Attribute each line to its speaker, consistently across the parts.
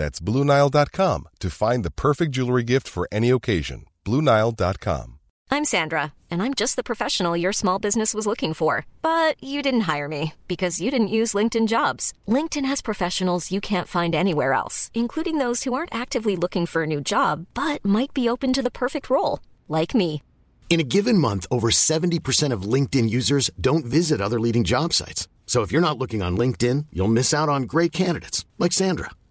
Speaker 1: That's BlueNile.com to find the perfect jewelry gift for any occasion. BlueNile.com.
Speaker 2: I'm Sandra, and I'm just the professional your small business was looking for. But you didn't hire me because you didn't use LinkedIn jobs. LinkedIn has professionals you can't find anywhere else, including those who aren't actively looking for a new job but might be open to the perfect role, like me.
Speaker 3: In a given month, over 70% of LinkedIn users don't visit other leading job sites. So if you're not looking on LinkedIn, you'll miss out on great candidates like Sandra.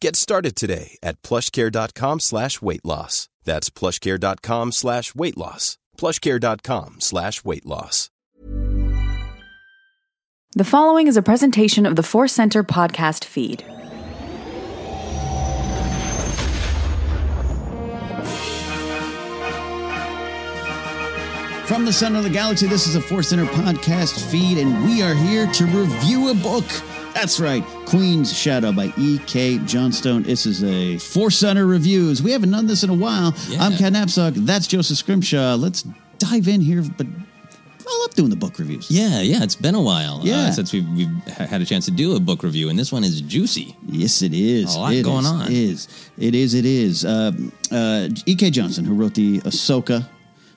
Speaker 4: Get started today at plushcare.com slash weight loss. That's plushcare.com slash weight loss. plushcare.com slash weight loss.
Speaker 5: The following is a presentation of the Force Center podcast feed.
Speaker 6: From the center of the galaxy, this is a Force Center podcast feed, and we are here to review a book. That's right, Queen's Shadow by E.K. Johnston. This is a Force Center reviews. We haven't done this in a while. I'm Ken Napzok. That's Joseph Scrimshaw. Let's dive in here, but I love doing the book reviews.
Speaker 7: Yeah, yeah, it's been a while
Speaker 6: Yeah.
Speaker 7: uh, since we've, we've had a chance to do a book review, and this one is juicy.
Speaker 6: Yes, it is.
Speaker 7: A lot
Speaker 6: It
Speaker 7: going
Speaker 6: is.
Speaker 7: on.
Speaker 6: It is. It is. It is. Um, uh, E.K. Johnston, who wrote the Ahsoka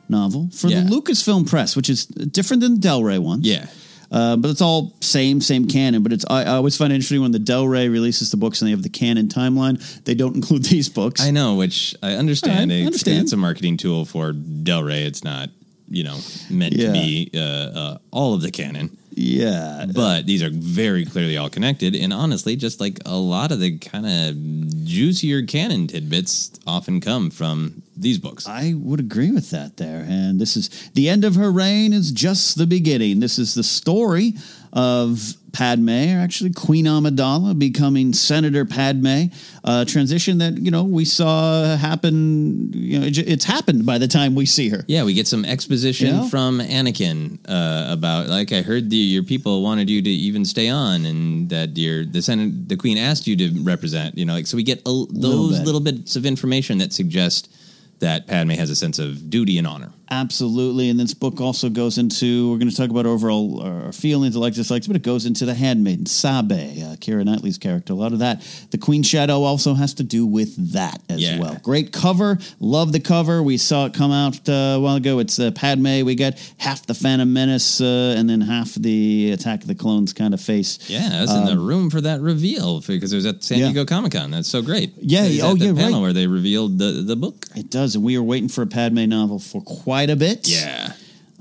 Speaker 6: novel for
Speaker 7: Yeah.
Speaker 6: the Lucasfilm Press, which is different than the Del Rey one.
Speaker 7: Yeah.
Speaker 6: Uh, but it's all same, same canon. But it's I, I always find it interesting when the Del Rey releases the books and they have the canon timeline. They don't include these books.
Speaker 7: I know, which I understand.
Speaker 6: Right,
Speaker 7: It's-
Speaker 6: understand.
Speaker 7: It's a marketing tool for Del Rey. It's not, you know, meant
Speaker 6: Yeah.
Speaker 7: to be uh, uh, all of the canon.
Speaker 6: Yeah.
Speaker 7: But these are very clearly all connected. And honestly, just like a lot of the kind of juicier canon tidbits often come from these books.
Speaker 6: I would agree with that there. And this is the end of her reign is just the beginning. This is the story of Padme, or actually Queen Amidala becoming Senator Padme. A transition that you know we saw happen. You know, it, it's happened by the time we see her.
Speaker 7: Yeah, we get some exposition from Anakin uh, about like I heard the, your people wanted you to even stay on, and that your the Senate the Queen asked you to represent. You know, like so we get a, those
Speaker 6: bit.
Speaker 7: little bits of information that suggest that Padme has a sense of duty and honor.
Speaker 6: Absolutely. And this book also goes into, we're going to talk about overall our feelings, likes, dislikes, but it goes into the handmaiden, Sabe, uh, Kira Knightley's character. A lot of that. The Queen Shadow also has to do with that as
Speaker 7: Yeah.
Speaker 6: well. Great cover. Love the cover. We saw it come out uh, a while ago. It's uh, Padme. We got half the Phantom Menace uh, and then half the Attack of the Clones kind of face.
Speaker 7: Yeah, I was in the room for that reveal because it was at San
Speaker 6: Um, Yeah.
Speaker 7: Diego Comic Con. That's so great.
Speaker 6: Yeah, oh, yeah,
Speaker 7: panel
Speaker 6: right.
Speaker 7: where they revealed the the book.
Speaker 6: It does. And we were waiting for a Padme novel for quite a bit.
Speaker 7: Yeah.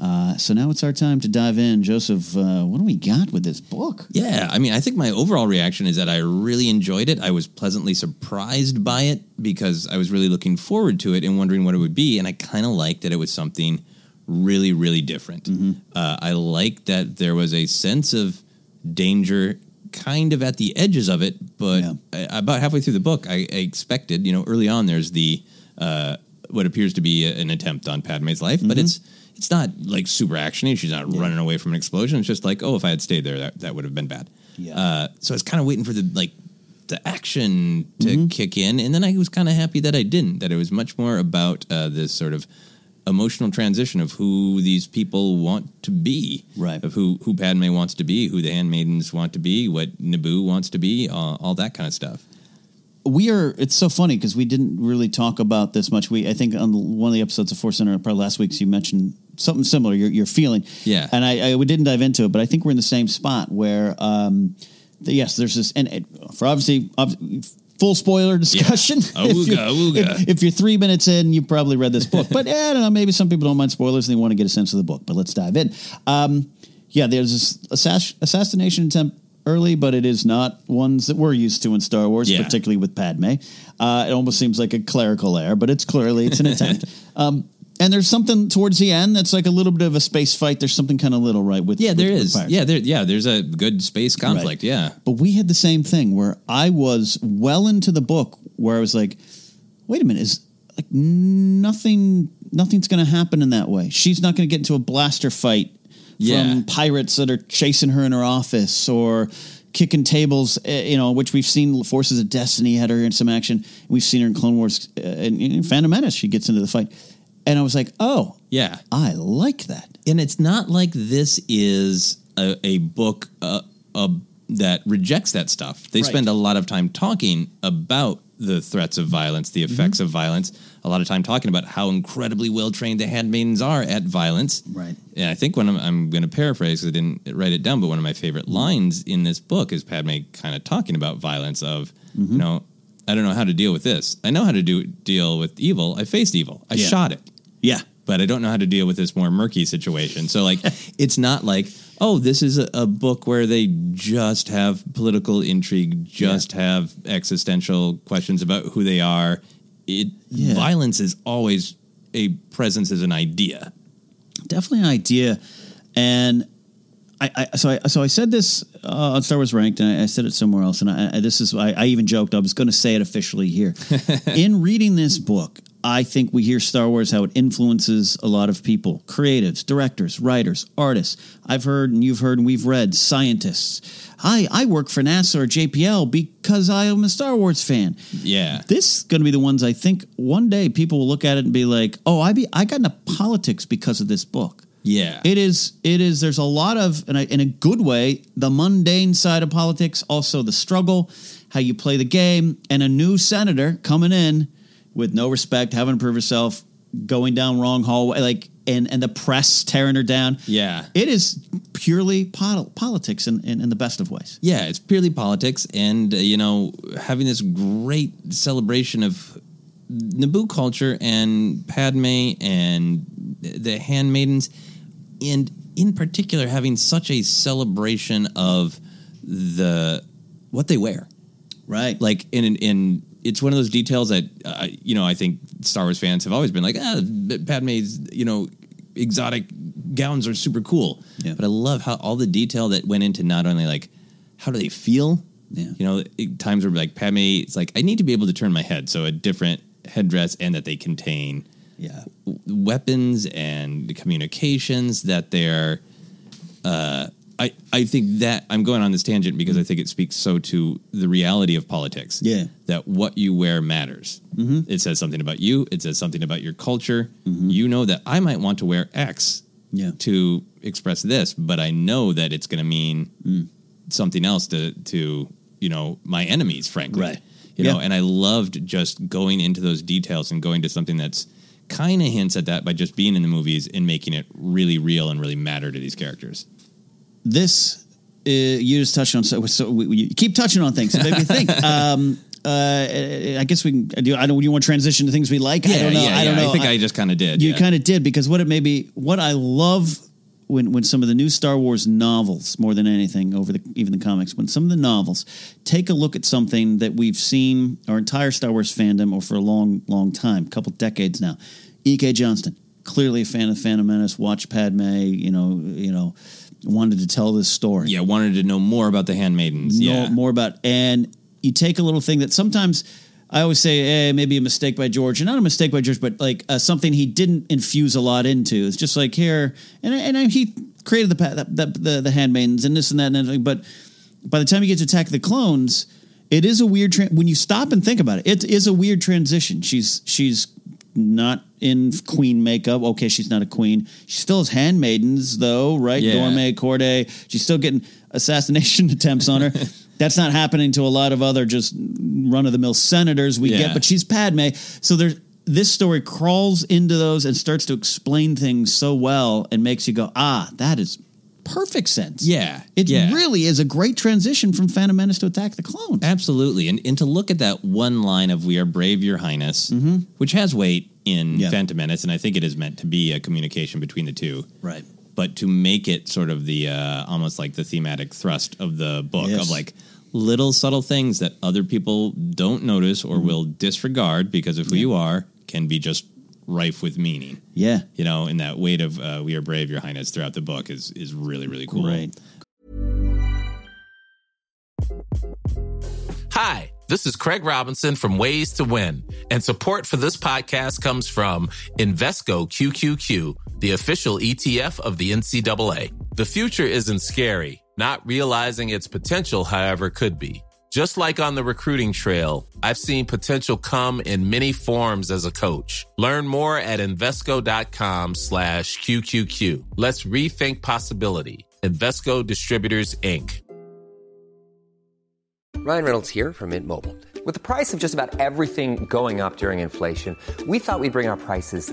Speaker 6: Uh, so now it's our time to dive in. Joseph, uh, what do we got with this book?
Speaker 7: Yeah, I mean, I think my overall reaction is that I really enjoyed it. I was pleasantly surprised by it because I was really looking forward to it and wondering what it would be. And I kind of liked that it was something really, really different.
Speaker 6: Mm-hmm.
Speaker 7: Uh, I liked that there was a sense of danger kind of at the edges of it, but
Speaker 6: Yeah.
Speaker 7: I- about halfway through the book, I, I expected, you know, early on, there's the uh, what appears to be an attempt on Padme's life, but
Speaker 6: Mm-hmm.
Speaker 7: it's it's not like super actiony. She's not running away from an explosion. It's just like, oh, if I had stayed there, that, that would have been bad.
Speaker 6: Yeah.
Speaker 7: Uh, so I was kind of waiting for the like the action to
Speaker 6: Mm-hmm.
Speaker 7: kick in, and then I was kind of happy that I didn't. That it was much more about uh, this sort of emotional transition of who these people want to be,
Speaker 6: Right.
Speaker 7: Of who who Padme wants to be, who the handmaidens want to be, what Naboo wants to be, all, all that kind of stuff.
Speaker 6: We are it's so funny because we didn't really talk about this much. We i think on one of the episodes of force center probably last week's you mentioned something similar You're feeling.
Speaker 7: Yeah.
Speaker 6: and I, I we didn't dive into it but i think we're in the same spot where um the, yes there's this and it, for obviously ob- full spoiler discussion. If, you,
Speaker 7: Ooga, ooga.
Speaker 6: If, if you're three minutes in you probably read this book. But yeah, i don't know maybe some people don't mind spoilers and they want to get a sense of the book but let's dive in. Um yeah there's this assass- assassination attempt early but it is not ones that we're used to in star wars
Speaker 7: Yeah.
Speaker 6: particularly with Padme. Uh, it almost seems like a clerical error, but it's clearly it's an attempt. um, and there's something towards the end that's like a little bit of a space fight. There's something kind of little right with
Speaker 7: Yeah,
Speaker 6: with-
Speaker 7: there
Speaker 6: with
Speaker 7: is.
Speaker 6: pirates.
Speaker 7: Yeah, there. Yeah, there's a good space conflict.
Speaker 6: Right.
Speaker 7: Yeah,
Speaker 6: But we had the same thing where I was well into the book where I was like, wait a minute, is like nothing nothing's going to happen in that way. She's not going to get into a blaster fight
Speaker 7: Yeah.
Speaker 6: from pirates that are chasing her in her office or kicking tables, eh, you know, which we've seen Forces of Destiny had her in some action. We've seen her in Clone Wars uh, and in Phantom Menace. She gets into the fight. And I was like, oh,
Speaker 7: yeah.
Speaker 6: I like that.
Speaker 7: and it's not like this is a, a book uh, uh, that rejects that stuff. They
Speaker 6: Right.
Speaker 7: spend a lot of time talking about the threats of violence, the effects
Speaker 6: Mm-hmm.
Speaker 7: of violence. A lot of time talking about how incredibly well trained the handmaidens are at violence.
Speaker 6: Right.
Speaker 7: And I think when I'm, I'm going to paraphrase, 'cause I didn't write it down, but one of my favorite lines in this book is Padme kind of talking about violence. Of
Speaker 6: Mm-hmm.
Speaker 7: you know, I don't know how to deal with this. I know how to do deal with evil. I faced evil. I
Speaker 6: Yeah.
Speaker 7: shot it
Speaker 6: Yeah.
Speaker 7: but I don't know how to deal with this more murky situation. So like, it's not like, oh, this is a, a book where they just have political intrigue, just have existential questions about who they are. It
Speaker 6: Yeah.
Speaker 7: violence is always a presence as an idea.
Speaker 6: definitely an idea. And I, I so I so I said this uh, on Star Wars Ranked, and I, I said it somewhere else. And I, I this is I, I even joked I was going to say it officially here. In reading this book, I think we hear Star Wars how it influences a lot of people, creatives, directors, writers, artists. I've heard and you've heard and we've read scientists. I I work for NASA or JPL because I am a Star Wars fan
Speaker 7: Yeah.
Speaker 6: this is going to be the ones I think one day people will look at it and be like, "Oh, I be I got into politics because of this book."
Speaker 7: Yeah.
Speaker 6: It is it is there's a lot of in a, in a good way the mundane side of politics, also the struggle, how you play the game, and a new senator coming in with no respect, having to prove herself, going down wrong hallway, like and and the press tearing her down.
Speaker 7: Yeah.
Speaker 6: It is purely pol- politics in, in in the best of ways.
Speaker 7: Yeah, it's purely politics, and uh, you know, having this great celebration of Naboo culture and Padme and the handmaidens, and in particular, having such a celebration of the what they wear.
Speaker 6: Right.
Speaker 7: Like in in, in it's one of those details that uh, you know I think Star Wars fans have always been like, ah, Padme's you know exotic gowns are super cool.
Speaker 6: Yeah.
Speaker 7: But I love how all the detail that went into not only like how do they feel?
Speaker 6: Yeah.
Speaker 7: You know, it- times where like Padme, it's like I need to be able to turn my head, so a different headdress, and that they contain
Speaker 6: Yeah.
Speaker 7: weapons and communications that they're uh I, I think that I'm going on this tangent because I think it speaks so to the reality of politics.
Speaker 6: Yeah.
Speaker 7: That what you wear matters. Mm-hmm. It says something about you. It says something about your culture.
Speaker 6: Mm-hmm.
Speaker 7: You know that I might want to wear X
Speaker 6: Yeah.
Speaker 7: to express this, but I know that it's going to mean
Speaker 6: Mm.
Speaker 7: something else to, to, you know, my enemies, frankly.
Speaker 6: Right.
Speaker 7: You know, and I loved just going into those details and going to something that's kind of hints at that by just being in the movies and making it really real and really matter to these characters.
Speaker 6: this uh, you just touched on so, so we, we keep touching on things. So make me think. Um, uh, I guess we can do. I don't. You want to transition to things we like? I don't know.
Speaker 7: yeah,
Speaker 6: I don't
Speaker 7: yeah.
Speaker 6: know.
Speaker 7: I think I, just kind of did.
Speaker 6: You
Speaker 7: yeah.
Speaker 6: kind of did because what it may be. What I love when when some of the new Star Wars novels, more than anything, over the even the comics, when some of the novels take a look at something that we've seen our entire Star Wars fandom or for a long, long time, a couple decades now. E.K. Johnston, clearly a fan of Phantom Menace, watched Padme. You know, you know, wanted to tell this story
Speaker 7: yeah, wanted to know more about the handmaidens.
Speaker 6: know
Speaker 7: Yeah,
Speaker 6: more about and you take a little thing that sometimes I always say, eh, maybe a mistake by George, and not a mistake by George, but like uh, something he didn't infuse a lot into. It's just like here, and and he created the the the, the, the handmaidens and this and that and everything. But by the time you get to Attack the Clones, it is a weird tra- when you stop and think about it. It is a weird transition. She's she's not in queen makeup. Okay, she's not a queen. She still has handmaidens though, right?
Speaker 7: Yeah.
Speaker 6: Dorme, Cordé. She's still getting assassination attempts on her. That's not happening to a lot of other just run of the mill senators we
Speaker 7: Yeah.
Speaker 6: get, but she's Padme. So there's this story crawls into those and starts to explain things so well and makes you go, ah, that is perfect sense.
Speaker 7: Yeah,
Speaker 6: It
Speaker 7: yeah.
Speaker 6: really is a great transition from Phantom Menace to Attack the Clones.
Speaker 7: absolutely. And and to look at that one line of "We are brave, Your Highness," which has weight in
Speaker 6: Mm-hmm. Yeah.
Speaker 7: Phantom Menace, and I think it is meant to be a communication between the two.
Speaker 6: Right.
Speaker 7: But to make it sort of the uh, almost like the thematic thrust of the book
Speaker 6: Yes.
Speaker 7: of like little subtle things that other people don't notice
Speaker 6: Mm-hmm.
Speaker 7: or will disregard because of who you are can be just rife with meaning.
Speaker 6: Yeah.
Speaker 7: You know, and that weight of uh, "We are brave, Your Highness" throughout the book is is really really cool.
Speaker 6: Right.
Speaker 8: Hi, this is Craig Robinson from Ways to Win, and support for this podcast comes from Invesco QQQ, the official ETF of the NCAA. The future isn't scary. Not realizing its potential, however, could be. Just like on the recruiting trail, I've seen potential come in many forms as a coach. Learn more at Invesco.com slash QQQ. Let's rethink possibility. Invesco Distributors, Inc.
Speaker 9: Ryan Reynolds here from Mint Mobile. With the price of just about everything going up during inflation, we thought we'd bring our prices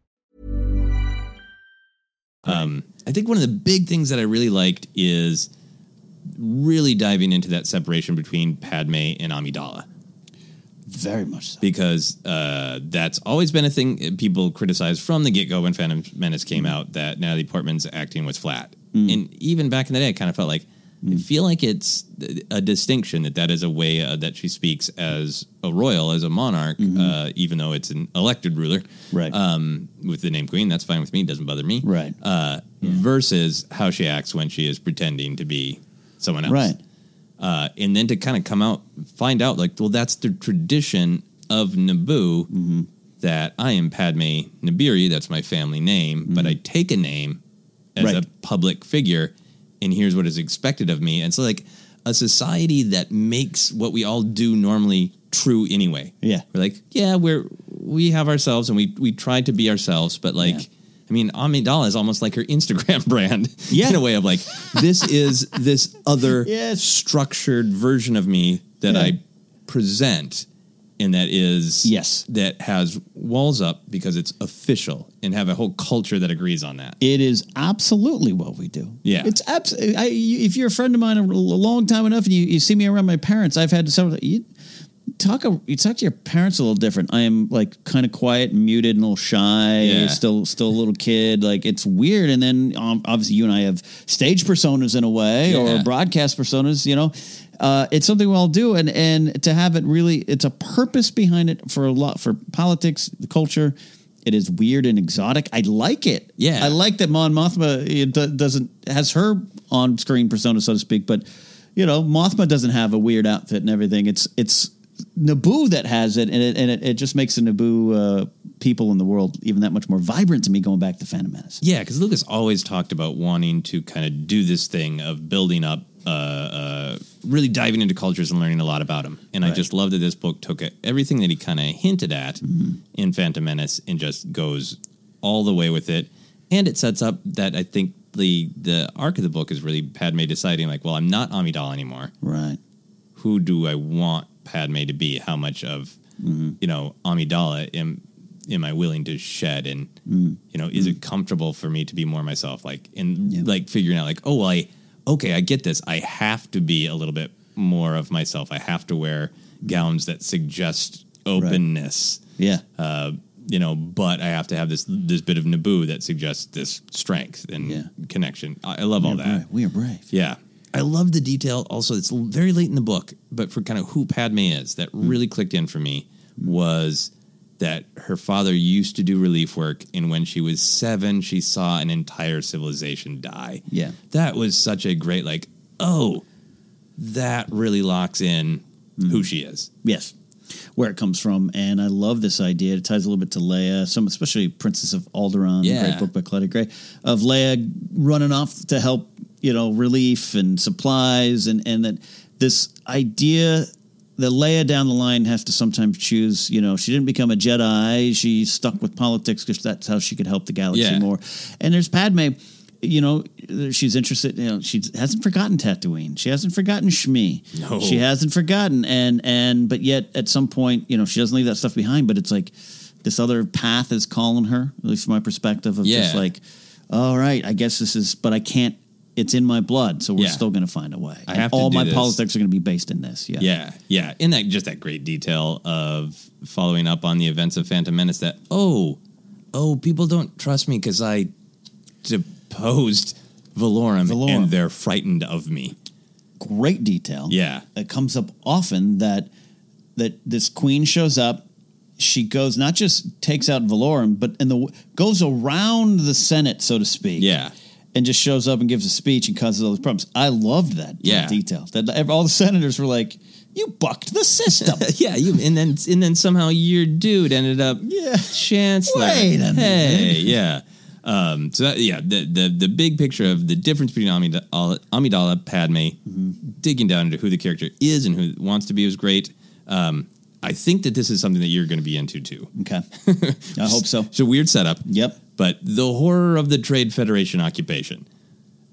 Speaker 7: Um, I think one of the big things that I really liked is really diving into that separation between Padme and Amidala.
Speaker 6: Very much so.
Speaker 7: Because uh, that's always been a thing people criticized from the get go when Phantom Menace came out that Natalie Portman's acting was flat. And even back in the day, I kind of felt like, I feel like it's a distinction that that is a way uh, that she speaks as a royal, as a monarch, uh, even though it's an elected ruler.
Speaker 6: Right.
Speaker 7: Um, with the name queen, that's fine with me. It Doesn't bother me.
Speaker 6: Right.
Speaker 7: Uh, Versus how she acts when she is pretending to be someone else.
Speaker 6: Right.
Speaker 7: Uh, and then to kind of come out, find out like, well, that's the tradition of Naboo
Speaker 6: Mm-hmm.
Speaker 7: that I am Padme Naberrie. That's my family name, but I take a name as
Speaker 6: Mm-hmm. Right.
Speaker 7: a public figure, and here's what is expected of me. And so, like, a society that makes what we all do normally true anyway.
Speaker 6: Yeah.
Speaker 7: We're like, yeah, we're we have ourselves and we we try to be ourselves, but like I mean, Amidala is almost like her Instagram brand
Speaker 6: Yeah.
Speaker 7: in a way of like, this is this other
Speaker 6: Yes.
Speaker 7: structured version of me that
Speaker 6: Yeah.
Speaker 7: I present and that is
Speaker 6: Yes.
Speaker 7: that has walls up because it's official and have a whole culture that agrees on that.
Speaker 6: It is absolutely what we do.
Speaker 7: Yeah.
Speaker 6: It's absolutely. I, if you're a friend of mine a long time enough, and you, you see me around my parents, I've had some. You talk. You talk to your parents a little different. I am like kind of quiet, and muted, and a little shy.
Speaker 7: Yeah.
Speaker 6: Still, still a little kid. Like it's weird. And then um, obviously you and I have stage personas in a way,
Speaker 7: Yeah.
Speaker 6: or broadcast personas. You know. Uh, it's something we all do, and and to have it really, it's a purpose behind it for a lot for politics, the culture. It is weird and exotic. I like it.
Speaker 7: Yeah.
Speaker 6: I like that Mon Mothma doesn't has her on screen persona, so to speak. But you know, Mothma doesn't have a weird outfit and everything. It's it's Naboo that has it, and it and it, it just makes the Naboo uh, people in the world even that much more vibrant to me. Going back to Phantom Menace.
Speaker 7: Yeah, because Lucas always talked about wanting to kind of do this thing of building up, uh, uh, really diving into cultures and learning a lot about them. And I just love that this book took it, everything that he kind of hinted at
Speaker 6: Mm-hmm.
Speaker 7: in Phantom Menace and just goes all the way with it. And it sets up that I think the the arc of the book is really Padme deciding like, well, I'm not Amidala anymore.
Speaker 6: Right.
Speaker 7: Who do I want Padme to be? How much of
Speaker 6: Mm-hmm.
Speaker 7: you know Amidala am am I willing to shed? And
Speaker 6: Mm.
Speaker 7: you know, is it comfortable for me to be more myself? Like in like figuring out like, oh, well, I okay, I get this. I have to be a little bit more of myself. I have to wear gowns that suggest openness.
Speaker 6: Yeah.
Speaker 7: Uh, you know, but I have to have this this bit of Naboo that suggests this strength and
Speaker 6: Yeah.
Speaker 7: connection. I, I love all
Speaker 6: We are
Speaker 7: that.
Speaker 6: brave. We are brave.
Speaker 7: Yeah. I love the detail. Also, it's very late in the book, but for kind of who Padme is, that
Speaker 6: Hmm.
Speaker 7: really clicked in for me was that her father used to do relief work, and when she was seven, she saw an entire civilization die.
Speaker 6: Yeah.
Speaker 7: That was such a great, like, oh, that really locks in
Speaker 6: Hmm.
Speaker 7: who she is.
Speaker 6: Yes. Where it comes from, and I love this idea. It ties a little bit to Leia, some especially Princess of Alderaan,
Speaker 7: Yeah.
Speaker 6: great book by Claudia Gray, of Leia running off to help, you know, relief and supplies, and and that this idea that Leia down the line has to sometimes choose. You know, she didn't become a Jedi; she stuck with politics because that's how she could help the galaxy
Speaker 7: Yeah.
Speaker 6: more. And there's Padme. You know, she's interested. You know, she hasn't forgotten Tatooine. She hasn't forgotten Shmi.
Speaker 7: No.
Speaker 6: She hasn't forgotten and and but yet at some point you know she doesn't leave that stuff behind but it's like this other path is calling her at least from my perspective of just like all right i guess this is but i can't it's in my blood so we're
Speaker 7: Yeah.
Speaker 6: still going to find a way
Speaker 7: I
Speaker 6: And
Speaker 7: have to
Speaker 6: all
Speaker 7: do
Speaker 6: my
Speaker 7: this.
Speaker 6: politics are going to be based in this yeah
Speaker 7: Yeah, yeah. In that just that great detail of following up on the events of Phantom Menace that oh, oh, people don't trust me because I deposed Valorum,
Speaker 6: Valorum.
Speaker 7: and they're frightened of me.
Speaker 6: great detail
Speaker 7: Yeah.
Speaker 6: it comes up often that that this queen shows up she goes not just takes out Valorum but in the goes around the senate so to speak
Speaker 7: Yeah.
Speaker 6: And just shows up and gives a speech and causes all these problems. I loved that
Speaker 7: Yeah.
Speaker 6: detail. That all the senators were like, "You bucked the system."
Speaker 7: yeah, you and then and then somehow your dude ended up
Speaker 6: yeah.
Speaker 7: chancellor.
Speaker 6: Wait a
Speaker 7: Hey, yeah. Um, so that, yeah, the, the the big picture of the difference between Amidala, Amidala Padme,
Speaker 6: Mm-hmm.
Speaker 7: digging down into who the character is and who wants to be was great. Um, I think that this is something that you're going to be into too.
Speaker 6: Okay, I hope so.
Speaker 7: It's a weird setup.
Speaker 6: Yep.
Speaker 7: But the horror of the Trade Federation occupation.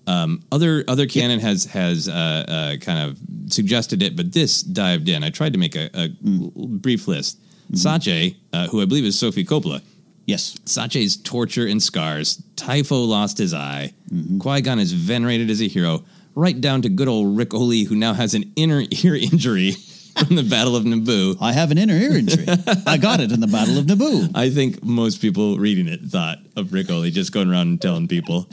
Speaker 7: Um, other other canon has has uh, uh, kind of suggested it, but this dived in. I tried to make a, a
Speaker 6: Mm.
Speaker 7: brief list.
Speaker 6: Mm-hmm.
Speaker 7: Sache, uh, who I believe is Sophie Coppola.
Speaker 6: Yes.
Speaker 7: Sache's torture and scars. Typho lost his eye.
Speaker 6: Mm-hmm.
Speaker 7: Qui Gon is venerated as a hero, right down to good old Ric Olié, who now has an inner ear injury from the Battle of Naboo.
Speaker 6: I have an inner ear injury. I got it in the Battle of Naboo.
Speaker 7: I think most people reading it thought of Ric Olié just going around and telling people,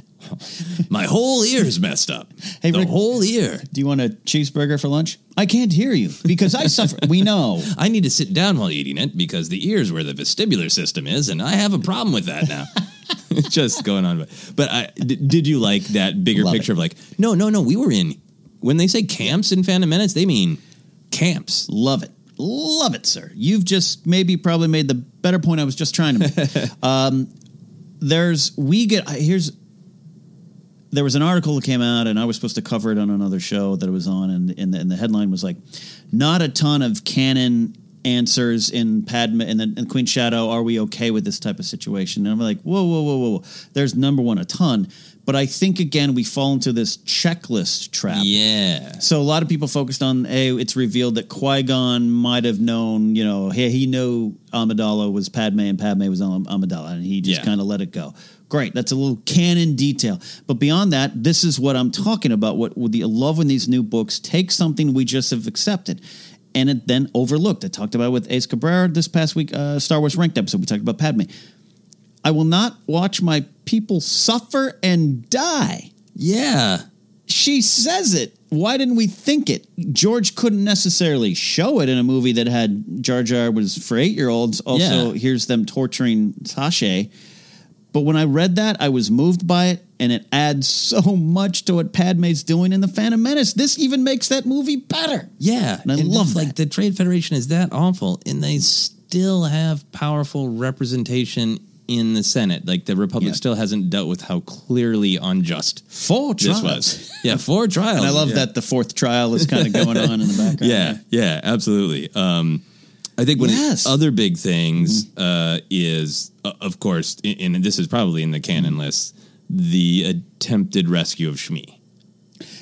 Speaker 7: "My whole ear is messed up.
Speaker 6: Hey,
Speaker 7: the
Speaker 6: Rick-
Speaker 7: whole ear.
Speaker 6: Do you want a cheeseburger for lunch? I can't hear you because I suffer. We know.
Speaker 7: I need to sit down while eating it because the ears where the vestibular system is, and I have a problem with that now." Just going on, but I d- did you like that bigger
Speaker 6: Love
Speaker 7: picture of like, no, no, no, we were in when they say camps in Phantom Menace, they mean camps.
Speaker 6: Love it. Love it, sir. You've just maybe probably made the better point I was just trying to make. um, there's, we get, here's, there was an article that came out and I was supposed to cover it on another show that it was on and, and, the, and the headline was like, not a ton of canon answers in Padme and then in Queen Shadow. Are we okay with this type of situation? And I'm like, whoa, whoa, whoa, whoa, whoa. There's number one, a ton. But I think again, we fall into this checklist trap.
Speaker 7: Yeah.
Speaker 6: So a lot of people focused on, hey, it's revealed that Qui Gon might have known, you know, hey, he knew Amidala was Padme and Padme was Am- Amidala, and he just
Speaker 7: Yeah.
Speaker 6: kind of let it go. Great, that's a little canon detail. But beyond that, this is what I'm talking about. What, what the I love when these new books take something we just have accepted. And it then overlooked. I talked about it with Ace Cabrera this past week, uh, Star Wars Ranked episode. We talked about Padme. I will not watch my people suffer and die.
Speaker 7: Yeah.
Speaker 6: She says it. Why didn't we think it? George couldn't necessarily show it in a movie that had Jar Jar was for eight year olds. Also,
Speaker 7: Yeah.
Speaker 6: here's them torturing Sache. But when I read that, I was moved by it, and it adds so much to what Padme's doing in the Phantom Menace. This even makes that movie better.
Speaker 7: Yeah,
Speaker 6: And I love
Speaker 7: it's like the Trade Federation is that awful, and they still have powerful representation in the Senate. Like the Republic
Speaker 6: Yeah.
Speaker 7: still hasn't dealt with how clearly unjust
Speaker 6: Four
Speaker 7: this
Speaker 6: trials.
Speaker 7: was. Yeah, four trials.
Speaker 6: And I love
Speaker 7: Yeah.
Speaker 6: that the fourth trial is kind of going on in the background.
Speaker 7: Yeah, yeah, absolutely. Um, I think one
Speaker 6: Yes. Mm-hmm.
Speaker 7: of the other big things uh, is, uh, of course, and this is probably in the canon
Speaker 6: Mm-hmm.
Speaker 7: list, the attempted rescue of Shmi.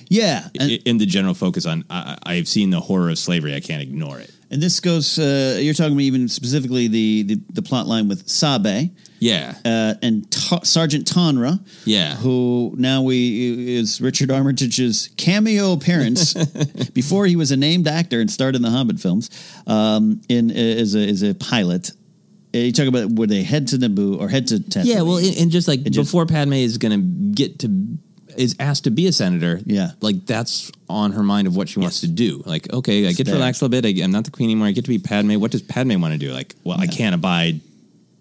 Speaker 6: Yeah. And,
Speaker 7: in the general focus on, I, I've seen the horror of slavery. I can't ignore it.
Speaker 6: and this goes, uh, you're talking about even specifically the, the, the plot line with Sabe.
Speaker 7: Yeah,
Speaker 6: uh, and Ta- Sergeant Tonra,
Speaker 7: Yeah.
Speaker 6: who now we is Richard Armitage's cameo appearance before he was a named actor and starred in the Hobbit films. Um, in as a as a pilot, you talk about where they head to Naboo or head to Tatooine.
Speaker 7: Yeah, well, and, and just like
Speaker 6: just-
Speaker 7: before Padme is going to get to is asked to be a senator.
Speaker 6: Yeah.
Speaker 7: like that's on her mind of what she wants to do. Like, okay, I get to relax a little bit. I, I'm not the queen anymore. I get to be Padme. What does Padme want to do? Like, well, I can't abide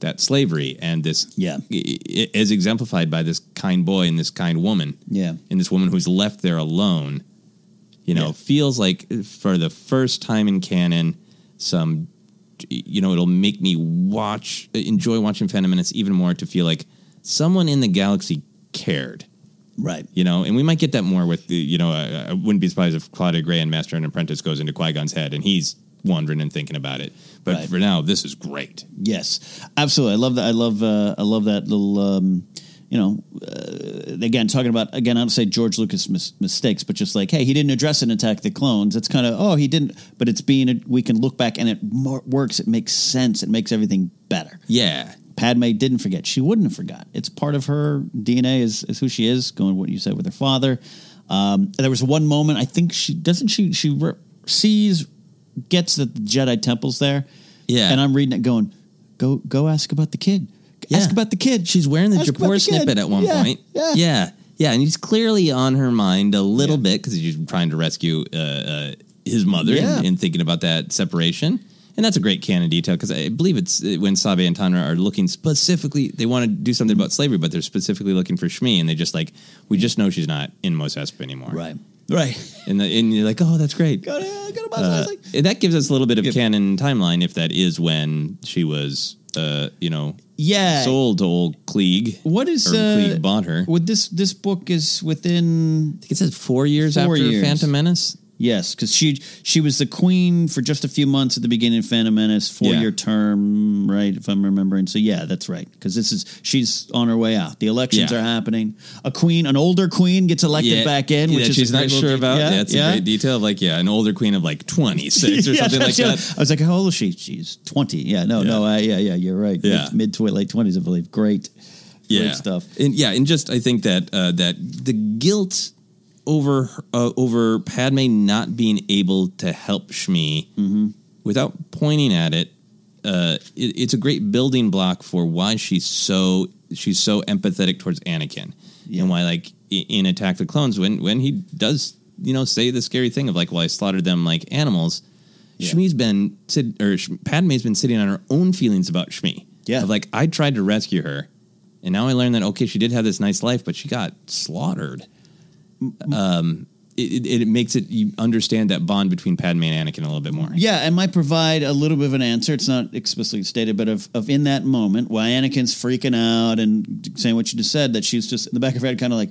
Speaker 7: that slavery and this.
Speaker 6: Yeah.
Speaker 7: i- i- is exemplified by this kind boy and this kind woman.
Speaker 6: Yeah.
Speaker 7: and this woman who's left there alone. You know,
Speaker 6: Yeah.
Speaker 7: feels like for the first time in canon, some you know, it'll make me watch, enjoy watching Phantom Menace even more to feel like someone in the galaxy cared,
Speaker 6: right.
Speaker 7: you know, and we might get that more with the, you know, I, I wouldn't be surprised if Claudia Gray and Master and Apprentice goes into Qui Gon's head and he's wondering and thinking about it. But
Speaker 6: Right.
Speaker 7: for now, this is great.
Speaker 6: Yes, absolutely. I love that. I love. Uh, I love that little. Um, you know, uh, again, talking about again. I don't say George Lucas mis- mistakes, but just like, hey, he didn't address and attack the clones. It's kind of oh, he didn't. But it's being. A, we can look back and it more works. It makes sense. It makes everything better.
Speaker 7: Yeah.
Speaker 6: Padme didn't forget. She wouldn't have forgot. It's part of her DNA. Is, is who she is. Going what you said with her father. Um, there was one moment. I think she doesn't. She she re- sees gets that the Jedi temple's there.
Speaker 7: Yeah.
Speaker 6: And I'm reading it, going, go go ask about the kid.
Speaker 7: Yeah.
Speaker 6: Ask about the kid.
Speaker 7: She's wearing the
Speaker 6: Ask
Speaker 7: Japor
Speaker 6: the
Speaker 7: snippet at one
Speaker 6: Yeah,
Speaker 7: point.
Speaker 6: yeah.
Speaker 7: yeah, yeah, and he's clearly on her mind a little bit because he's trying to rescue uh, uh, his mother and, and thinking about that separation. and that's a great canon detail because I believe it's uh, when Sabe and Tonra are looking specifically, they want to do something about slavery, but they're specifically looking for Shmi, and they just like, we just know she's not in Mos Espa anymore.
Speaker 6: Right. Right.
Speaker 7: And, the, and you're like, oh, that's great.
Speaker 6: Go to, go to Mos
Speaker 7: Uh, that gives us a little bit of canon timeline if that is when she was, uh, you know,
Speaker 6: Yeah.
Speaker 7: sold to old Cliegg.
Speaker 6: What is
Speaker 7: or
Speaker 6: uh,
Speaker 7: Cliegg bought her?
Speaker 6: With this this book is within. I
Speaker 7: think it says four years
Speaker 6: four
Speaker 7: after
Speaker 6: years.
Speaker 7: Phantom Menace.
Speaker 6: Yes, because she she was the queen for just a few months at the beginning of Phantom Menace, four
Speaker 7: Yeah.
Speaker 6: year term, right? If I'm remembering. So yeah, that's right. Because this is she's on her way out. The elections
Speaker 7: Yeah.
Speaker 6: are happening. A queen, an older queen, gets elected
Speaker 7: Yeah,
Speaker 6: back in,
Speaker 7: yeah,
Speaker 6: which is
Speaker 7: she's not sure about.
Speaker 6: Yeah,
Speaker 7: That's
Speaker 6: yeah.
Speaker 7: a great detail. Of like, yeah, an older queen of like 26 or
Speaker 6: Yeah,
Speaker 7: something like
Speaker 6: yeah.
Speaker 7: that.
Speaker 6: I was like, how old is she? She's 20. Yeah, no, no, uh, yeah, yeah, you're right.
Speaker 7: Yeah.
Speaker 6: mid to late 20s, I believe. Great, great stuff.
Speaker 7: And yeah, and just I think that uh, that the guilt over uh, over Padme not being able to help Shmi
Speaker 6: Mm-hmm.
Speaker 7: without pointing at it, uh, it, it's a great building block for why she's so she's so empathetic towards Anakin, and why like in Attack the Clones when when he does you know say the scary thing of like, well, I slaughtered them like animals. Shmi's been sit, or Padme's been sitting on her own feelings about Shmi. Yeah, of like I tried to rescue her, and now I learned that okay, she did have this nice life, but she got slaughtered. Um, it, it, it makes it you understand that bond between Padme and Anakin a little bit more.
Speaker 6: Yeah, it might provide a little bit of an answer. It's not explicitly stated, but of, of in that moment while Anakin's freaking out and saying what you just said, that she's just in the back of her head, kind of like,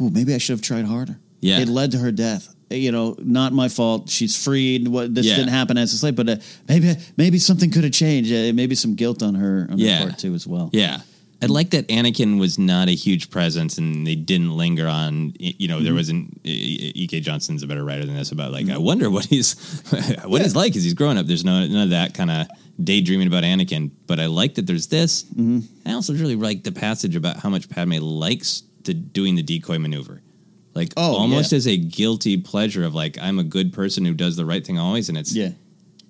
Speaker 6: "Ooh, maybe I should have tried harder."
Speaker 7: Yeah.
Speaker 6: it led to her death. You know, not my fault. She's freed. What this
Speaker 7: Yeah.
Speaker 6: didn't happen as a slave, but uh, maybe maybe something could have changed. Uh, maybe some guilt on her on
Speaker 7: Yeah.
Speaker 6: her part too as well.
Speaker 7: Yeah. I like that Anakin was not a huge presence and they didn't linger on, you know, there
Speaker 6: Mhm.
Speaker 7: wasn't, E.K. Johnston's a better writer than this about like, I wonder what he's, what he's like as he's growing up. There's no, none of that kind of daydreaming about Anakin, but I like that there's this.
Speaker 6: Mm-hmm.
Speaker 7: I also really like the passage about how much Padme likes to doing the decoy maneuver. Like
Speaker 6: Oh,
Speaker 7: almost
Speaker 6: yeah.
Speaker 7: as a guilty pleasure of like, I'm a good person who does the right thing always. And it's
Speaker 6: Yeah.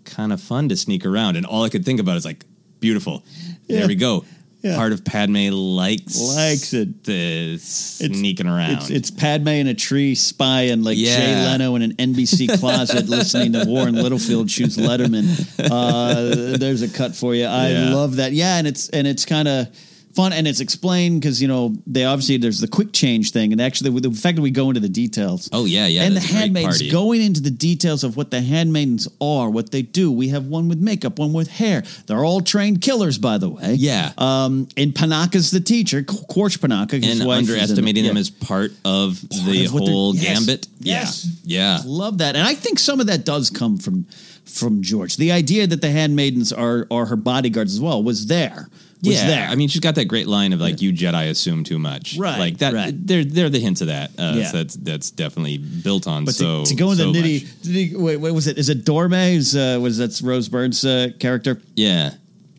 Speaker 7: kind of fun to sneak around. And all I could think about is like, beautiful.
Speaker 6: Yeah.
Speaker 7: There we go.
Speaker 6: Yeah.
Speaker 7: Part of Padme likes
Speaker 6: Likes it.
Speaker 7: the sneaking around.
Speaker 6: It's, it's Padme in a tree spying like Jay Leno in an NBC closet listening to Warren Littlefield shoots Letterman. Uh, there's a cut for you. I
Speaker 7: Yeah.
Speaker 6: love that. Yeah, and it's and it's kind of fun and it's explained because you know they obviously there's the quick change thing and actually with the fact that we go into the details.
Speaker 7: Oh yeah, yeah.
Speaker 6: and the
Speaker 7: that's a great
Speaker 6: handmaidens going into the details of what the handmaidens are, what they do. We have one with makeup, one with hair. They're all trained killers, by the way.
Speaker 7: Yeah.
Speaker 6: Um, and Panaka's the teacher, Quarsh Panaka,
Speaker 7: and
Speaker 6: wife is in
Speaker 7: underestimating them
Speaker 6: Yeah.
Speaker 7: as part of the
Speaker 6: of
Speaker 7: whole
Speaker 6: yes,
Speaker 7: gambit.
Speaker 6: yes.
Speaker 7: Yeah. Yeah.
Speaker 6: Love that, and I think some of that does come from from George. The idea that the handmaidens are are her bodyguards as well was there. Was
Speaker 7: yeah,
Speaker 6: there.
Speaker 7: I mean, she's got that great line of like, "You Jedi assume too much."
Speaker 6: Right,
Speaker 7: like that.
Speaker 6: right.
Speaker 7: They're they're the hints of that. Uh,
Speaker 6: Yeah.
Speaker 7: so that's that's definitely built on.
Speaker 6: But
Speaker 7: so
Speaker 6: to, to go into
Speaker 7: so
Speaker 6: nitty,
Speaker 7: much.
Speaker 6: nitty, wait, what was it? Is it Dorme? Is uh, was that's Rose Byrne's uh, character?
Speaker 7: Yeah.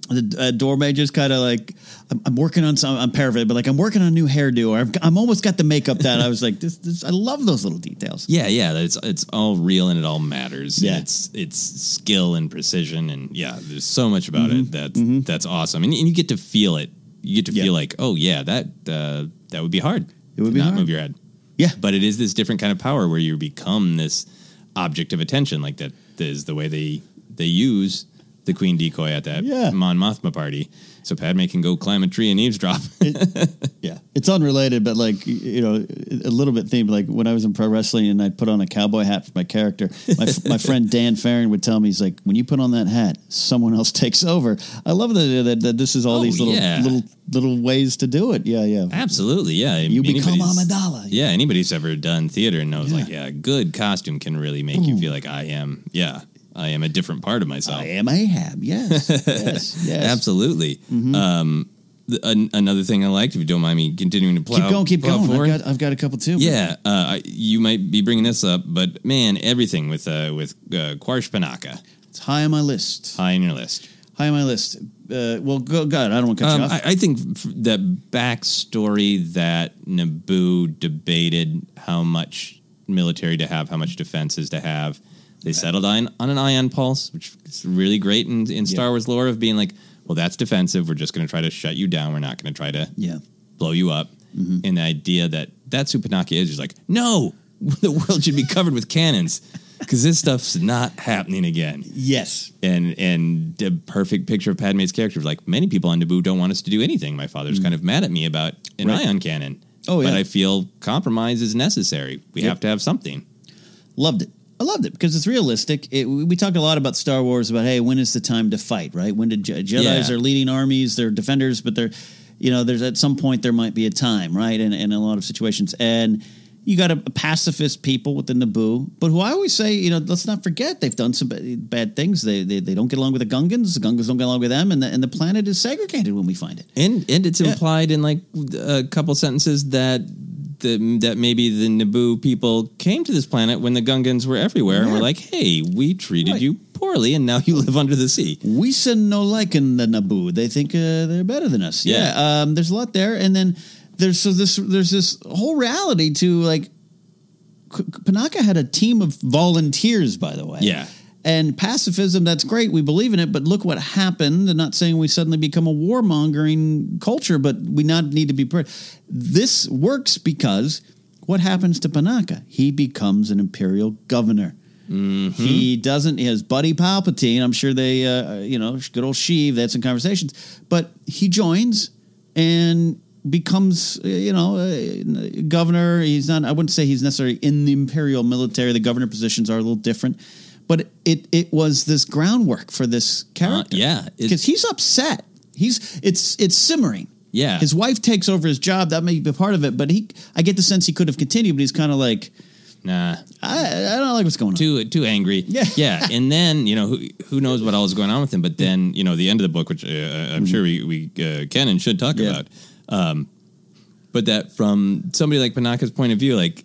Speaker 6: The uh, Dorme just kind of like I'm, I'm working on some. I'm paraphrasing, but like I'm working on a new hairdo, or I've, I'm almost got the makeup down. I was like, this, this. I love those little details.
Speaker 7: Yeah, yeah, it's it's all real and it all matters.
Speaker 6: Yeah.
Speaker 7: and it's it's skill and precision and yeah, there's so much about
Speaker 6: Mhm.
Speaker 7: it that's that's awesome, and, and you get to feel it. You get to
Speaker 6: Yeah.
Speaker 7: feel like, oh yeah, that uh, that would be hard.
Speaker 6: It would be
Speaker 7: not
Speaker 6: hard.
Speaker 7: move your head.
Speaker 6: Yeah,
Speaker 7: but it is this different kind of power where you become this object of attention. Like that is the way they they use the queen decoy at that
Speaker 6: Yeah.
Speaker 7: Mon Mothma party, so Padme can go climb a tree and eavesdrop.
Speaker 6: Yeah, it's unrelated, but like you know, a little bit themed. Like when I was in pro wrestling and I'd put on a cowboy hat for my character, my, my friend Dan Farron would tell me, he's like, when you put on that hat, someone else takes over. I love that that, that this is all
Speaker 7: Oh,
Speaker 6: these little
Speaker 7: yeah.
Speaker 6: little little ways to do it. Yeah, yeah.
Speaker 7: Absolutely, yeah.
Speaker 6: You become
Speaker 7: Anybody's-
Speaker 6: Amidala.
Speaker 7: Yeah, anybody who's ever done theater and knows, like, yeah, good costume can really make you feel like I am. Yeah, I am a different part of myself.
Speaker 6: I am Ahab. Yes, yes, yes.
Speaker 7: Absolutely.
Speaker 6: Mhm.
Speaker 7: Um, th- an- another thing I liked, if you don't mind me continuing to plow,
Speaker 6: Keep going, keep going.
Speaker 7: forward.
Speaker 6: I've got, I've got a couple too.
Speaker 7: yeah, uh, I, you might be bringing this up, but man, everything with uh, with uh, Quarsh Panaka,
Speaker 6: it's high on my list.
Speaker 7: high on your list.
Speaker 6: High on my list. Uh, well, go, go ahead. I don't want to cut
Speaker 7: Um,
Speaker 6: you off.
Speaker 7: I, I think f- the backstory that Naboo debated how much military to have, how much defenses to have. They settled on, on an ion pulse, which is really great in, in Star
Speaker 6: Yeah.
Speaker 7: Wars lore of being like, well, that's defensive. We're just going to try to shut you down. We're not going to try to
Speaker 6: yeah.
Speaker 7: blow you up. Mm-hmm. And the idea that that's who Panaka is, is like, no, the world should be covered with cannons. because this stuff's not happening again.
Speaker 6: Yes.
Speaker 7: And and the perfect picture of Padme's character. Is like many people on Naboo don't want us to do anything. My father's mm. kind of mad at me about an.
Speaker 6: Right.
Speaker 7: ion cannon.
Speaker 6: Oh, yeah.
Speaker 7: But I feel compromise is necessary. We
Speaker 6: Yep.
Speaker 7: have to have something.
Speaker 6: Loved it. I loved it because it's realistic. It, we talk a lot about Star Wars about hey, when is the time to fight? Right? When did Je- Jedi's
Speaker 7: Yeah.
Speaker 6: are leading armies? They're defenders, but they're you know there's at some point there might be a time, right? And in a lot of situations, and you got a, pacifist people within the Naboo, but who I always say, you know, let's not forget they've done some ba- bad things. They, they they don't get along with the Gungans. The Gungans don't get along with them, and the, and the planet is segregated when we find it.
Speaker 7: And and it's
Speaker 6: Yeah.
Speaker 7: implied in like a couple sentences that the, that maybe the Naboo people came to this planet when the Gungans were everywhere and were
Speaker 6: Yeah.
Speaker 7: like, "Hey, we treated
Speaker 6: Right.
Speaker 7: you poorly, and now you live under the sea."
Speaker 6: We send no like in the Naboo. They think uh, they're better than us.
Speaker 7: Yeah.
Speaker 6: Yeah. Um, there's a lot there, and then there's so this there's this whole reality to like. Panaka had a team of volunteers, by the way.
Speaker 7: Yeah.
Speaker 6: And pacifism, that's great. We believe in it, but look what happened. I'm not saying we suddenly become a warmongering culture, but we not need to be. Pre- this works because what happens to Panaka? He becomes an imperial governor. He doesn't. His buddy Palpatine. I'm sure they, uh, you know, good old Sheev. They had some conversations, but he joins and becomes, uh, you know, uh, governor. He's not. I wouldn't say he's necessarily in the imperial military. The governor positions are a little different, but it it was this groundwork for this character.
Speaker 7: Uh, yeah,
Speaker 6: because he's upset. He's it's it's simmering.
Speaker 7: Yeah.
Speaker 6: his wife takes over his job. That may be part of it, but he. I get the sense he could have continued, but he's kind of like.
Speaker 7: Nah,
Speaker 6: I, I don't like what's going on.
Speaker 7: too too angry.
Speaker 6: Yeah.
Speaker 7: yeah. And then you know who who knows what all is going on with him. But then you know the end of the book, which uh, I'm sure we we uh, can and should talk.
Speaker 6: Yeah.
Speaker 7: about. Um, but that from somebody like Panaka's point of view, like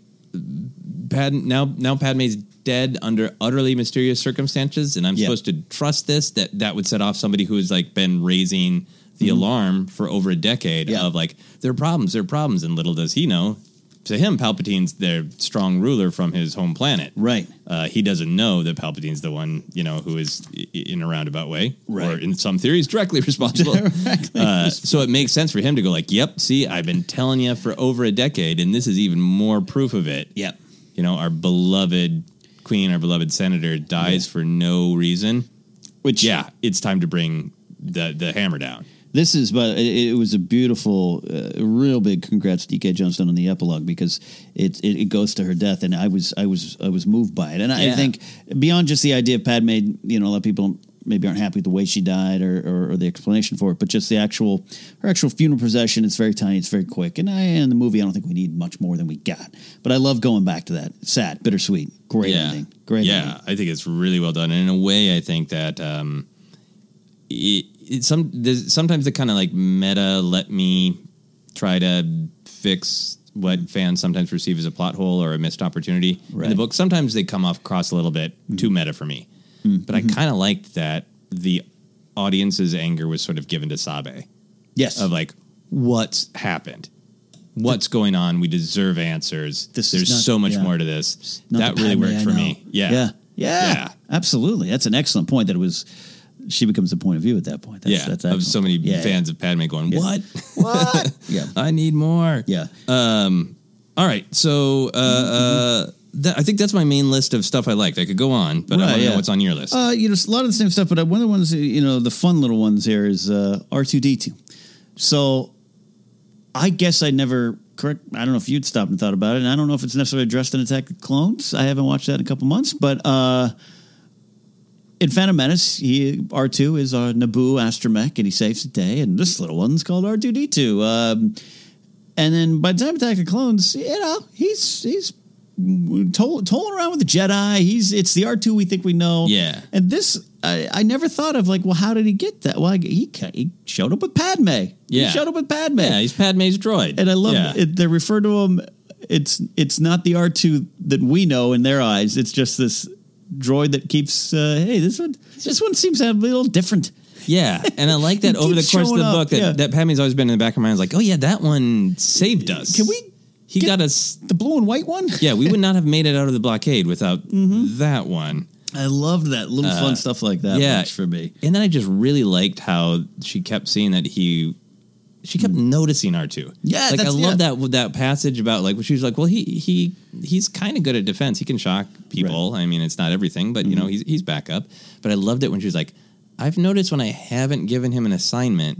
Speaker 7: Pad now now Padme's dead under utterly mysterious circumstances, and I'm
Speaker 6: Yeah.
Speaker 7: supposed to trust this that that would set off somebody who's like been raising the alarm for over a decade
Speaker 6: Mm-hmm. Yeah.
Speaker 7: of like there are problems, there are problems, and little does he know. To him, Palpatine's their strong ruler from his home planet.
Speaker 6: Right.
Speaker 7: Uh, he doesn't know that Palpatine's the one, you know, who is i- in a roundabout way, or in some theories, directly responsible. uh, so it makes sense for him to go like, "Yep, see, I've been telling you for over a decade, and this is even more proof of it."
Speaker 6: Yep.
Speaker 7: You know, our beloved queen, our beloved senator, dies for no reason.
Speaker 6: Which
Speaker 7: Yeah, it's time to bring the the hammer down.
Speaker 6: This is, but it, it was a beautiful, uh, real big congrats to E.K. Johnston on the epilogue because it, it it goes to her death, and I was I was I was moved by it, and I
Speaker 7: Yeah.
Speaker 6: think beyond just the idea of Padme, you know, a lot of people maybe aren't happy with the way she died or, or, or the explanation for it, but just the actual her actual funeral procession. It's very tiny, it's very quick, and I in the movie I don't think we need much more than we got, but I love going back to that. Sad, bittersweet, great
Speaker 7: yeah.
Speaker 6: ending, great.
Speaker 7: Yeah,
Speaker 6: ending.
Speaker 7: I think it's really well done, and in a way, I think that um, it, it some sometimes the kind of like meta let me try to fix what fans sometimes perceive as a plot hole or a missed opportunity in the
Speaker 6: Mm-hmm.
Speaker 7: book. Sometimes they come off across a little bit too meta for me, but I kind of liked that the audience's anger was sort of given to Sabe
Speaker 6: Yes,
Speaker 7: of like what's happened. What's going on? We deserve answers.
Speaker 6: This
Speaker 7: There's
Speaker 6: not-
Speaker 7: so much
Speaker 6: yeah.
Speaker 7: more to this. That really worked for me. Yeah.
Speaker 6: yeah, yeah,
Speaker 7: Yeah.
Speaker 6: absolutely. That's an excellent point. That it was she becomes the point of view at that point. That's,
Speaker 7: yeah,
Speaker 6: that's
Speaker 7: of so many
Speaker 6: Yeah,
Speaker 7: fans of Padme going,
Speaker 6: Yeah.
Speaker 7: "What?
Speaker 6: What? yeah,
Speaker 7: I need more."
Speaker 6: yeah.
Speaker 7: Um. All right. So, uh, uh, that, I think that's my main list of stuff I liked. I could go on, but I
Speaker 6: Right,
Speaker 7: want to
Speaker 6: yeah.
Speaker 7: know what's on your list.
Speaker 6: Uh, you know, a lot of the same stuff, but one of the ones, you know, the fun little ones here is uh, R2D2. So I guess I never, correct, I don't know if you'd stopped and thought about it, and I don't know if it's necessarily addressed in Attack of Clones. I haven't watched that in a couple months, but uh, in Phantom Menace, he, R2 is a Naboo astromech, and he saves the day, and this little one's called R2D2. Um, and then by the time Attack of Clones, you know, he's he's tolling around with the Jedi. He's it's the R two we think we know.
Speaker 7: Yeah.
Speaker 6: And this, I, I never thought of like, well, how did he get that? Well, he he showed up with Padme.
Speaker 7: Yeah.
Speaker 6: He showed up with Padme.
Speaker 7: yeah, he's Padme's droid,
Speaker 6: and I love
Speaker 7: Yeah.
Speaker 6: it. They refer to him. It's it's not the R two that we know in their eyes. It's just this droid that keeps. Uh, hey, this one this one seems to have a little different.
Speaker 7: Yeah, and I like that over the course of the
Speaker 6: up,
Speaker 7: book that,
Speaker 6: yeah.
Speaker 7: that Padme's always been in the back of my mind. Like, oh yeah, that one saved us.
Speaker 6: Can we
Speaker 7: He
Speaker 6: get
Speaker 7: got us.
Speaker 6: the blue and white one?
Speaker 7: Yeah, we would not have made it out of the blockade without
Speaker 6: Mm-hmm.
Speaker 7: that one.
Speaker 6: I loved that little
Speaker 7: Uh,
Speaker 6: fun stuff like that.
Speaker 7: yeah.
Speaker 6: works for me.
Speaker 7: And then I just really liked how she kept seeing that he she kept noticing R two.
Speaker 6: Yeah,
Speaker 7: like I love
Speaker 6: yeah.
Speaker 7: that that passage about like she was like, well, he he he's kind of good at defense. He can shock people. I mean, it's not everything, but you know, he's he's backup. But I loved it when she was like, I've noticed when I haven't given him an assignment,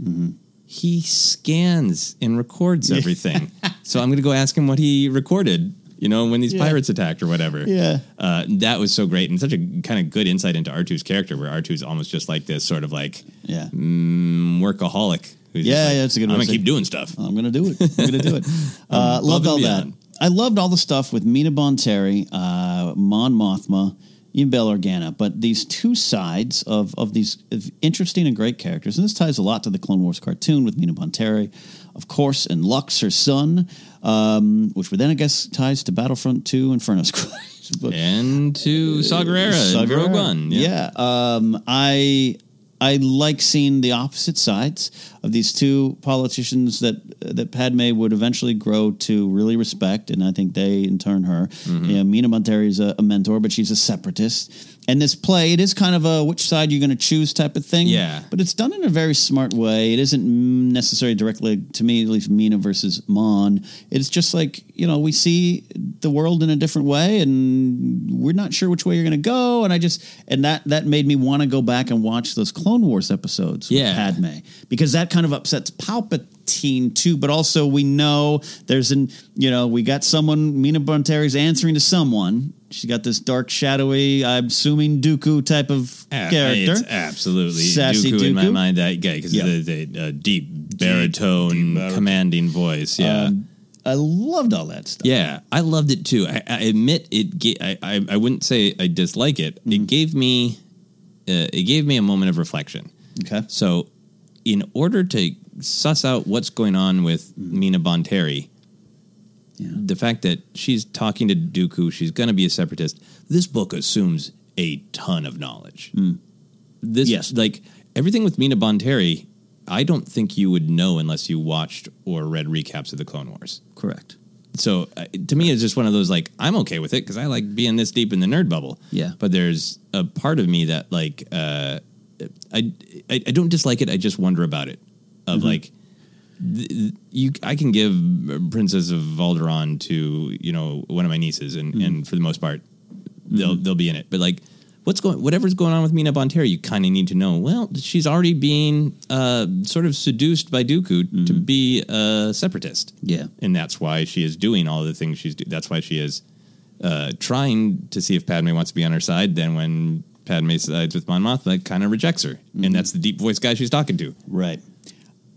Speaker 7: he scans and records everything. so I'm going to go ask him what he recorded. You know, when these
Speaker 6: Yeah.
Speaker 7: pirates attacked or whatever.
Speaker 6: Yeah.
Speaker 7: Uh, that was so great and such a kind of good insight into R2's character, where R2's almost just like this sort of like
Speaker 6: Yeah.
Speaker 7: mm, workaholic. who's
Speaker 6: Yeah,
Speaker 7: like,
Speaker 6: yeah, that's a good
Speaker 7: I'm gonna keep doing stuff.
Speaker 6: I'm gonna do it. I'm gonna do it. Uh, loved all that. I loved all the stuff with Mina Bonteri, uh, Mon Mothma, even Bail Organa. But these two sides of of these of interesting and great characters, and this ties a lot to the Clone Wars cartoon with Mina Bonteri, of course, and Lux, her son, um, which then I guess ties to Battlefront Two, Inferno Squad.
Speaker 7: And to Saw Gerrera
Speaker 6: Saw
Speaker 7: and Rogue
Speaker 6: Gerrera.
Speaker 7: One.
Speaker 6: Yeah. Um, I I like seeing the opposite sides of these two politicians that that Padme would eventually grow to really respect, and I think they in turn her.
Speaker 7: Mm-hmm.
Speaker 6: Yeah, Mina Bonteri is a, a mentor, but she's a separatist. And this play, it is kind of a which side you're going to choose type of thing.
Speaker 7: Yeah.
Speaker 6: But it's done in a very smart way. It isn't necessarily directly, to me, at least Mina versus Mon. It's just like, you know, we see the world in a different way and we're not sure which way you're going to go. And I just, and that, that made me want to go back and watch those Clone Wars episodes with
Speaker 7: Yeah.
Speaker 6: Padme because that kind of upsets Palpatine too. But also, we know there's an, you know, we got someone, Mina Bonteri's answering to someone. She's got this dark, shadowy, I'm assuming Dooku type of character.
Speaker 7: It's absolutely
Speaker 6: Sassy
Speaker 7: Dooku, in my mind. That guy because
Speaker 6: Yep.
Speaker 7: the, the uh, deep baritone, commanding voice. Yeah.
Speaker 6: Um, I loved all that stuff.
Speaker 7: Yeah, I loved it too. I, I admit it. Ga- I, I I wouldn't say I dislike it.
Speaker 6: Mm-hmm.
Speaker 7: It gave me, uh, it gave me a moment of reflection.
Speaker 6: Okay.
Speaker 7: So, in order to suss out what's going on with
Speaker 6: Mm-hmm.
Speaker 7: Mina Bonteri, the fact that she's talking to Dooku, she's going to be a separatist. This book assumes a ton of knowledge. This,
Speaker 6: Yes.
Speaker 7: like everything with Mina Bonteri, I don't think you would know unless you watched or read recaps of the Clone Wars.
Speaker 6: Correct.
Speaker 7: So uh, to me, it's just one of those like I'm okay with it because I like being this deep in the nerd bubble.
Speaker 6: Yeah.
Speaker 7: But there's a part of me that like uh, I, I I don't dislike it. I just wonder about it. Of
Speaker 6: Mm-hmm.
Speaker 7: like you, I can give Princess of Alderaan to you know one of my nieces, and
Speaker 6: Mm-hmm.
Speaker 7: and for the most part, they'll they'll be in it. But like. What's going? Whatever's going on with Mina Bonteri, you kind of need to know. Well, she's already being uh, sort of seduced by Dooku to be a separatist
Speaker 6: Mm-hmm. Yeah.
Speaker 7: and that's why she is doing all the things she's doing. That's why she is uh, trying to see if Padme wants to be on her side. Then when Padme sides with Mon Mothma, kind of rejects her,
Speaker 6: Mm-hmm.
Speaker 7: and that's the deep voice guy she's talking to.
Speaker 6: Right.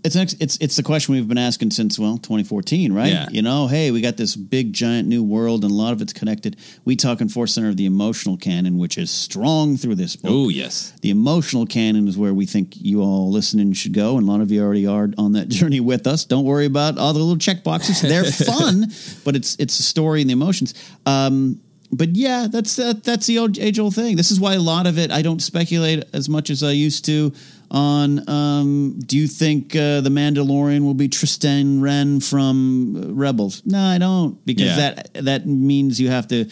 Speaker 6: It's an, it's it's the question we've been asking since well 2014, right?
Speaker 7: Yeah.
Speaker 6: You know, hey, we got this big giant new world, and a lot of it's connected. We talk in Force Center of the emotional canon, which is strong through this book.
Speaker 7: Oh yes,
Speaker 6: The emotional canon is where we think you all listening should go, and a lot of you already are on that journey with us. Don't worry about all the little check boxes; they're fun, but it's it's a story and the emotions. Um, but yeah, that's that, that's the old age old thing. This is why a lot of it I don't speculate as much as I used to on. Um, do you think uh, the Mandalorian will be Tristan Wren from uh, Rebels? No, I don't, because
Speaker 7: Yeah.
Speaker 6: that that means you have to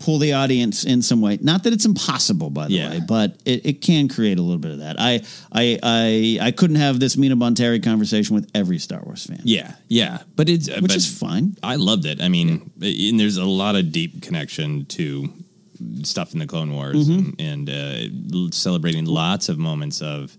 Speaker 6: pull the audience in some way. Not that it's impossible, by the
Speaker 7: Yeah.
Speaker 6: way, but it, it can create a little bit of that. I I I I couldn't have this Mina Bonteri conversation with every Star Wars fan.
Speaker 7: yeah, yeah. But it's uh,
Speaker 6: Which
Speaker 7: but
Speaker 6: is fine.
Speaker 7: I loved it. I mean, and there's a lot of deep connection to stuff in the Clone Wars
Speaker 6: Mm-hmm.
Speaker 7: and, and uh, celebrating lots of moments of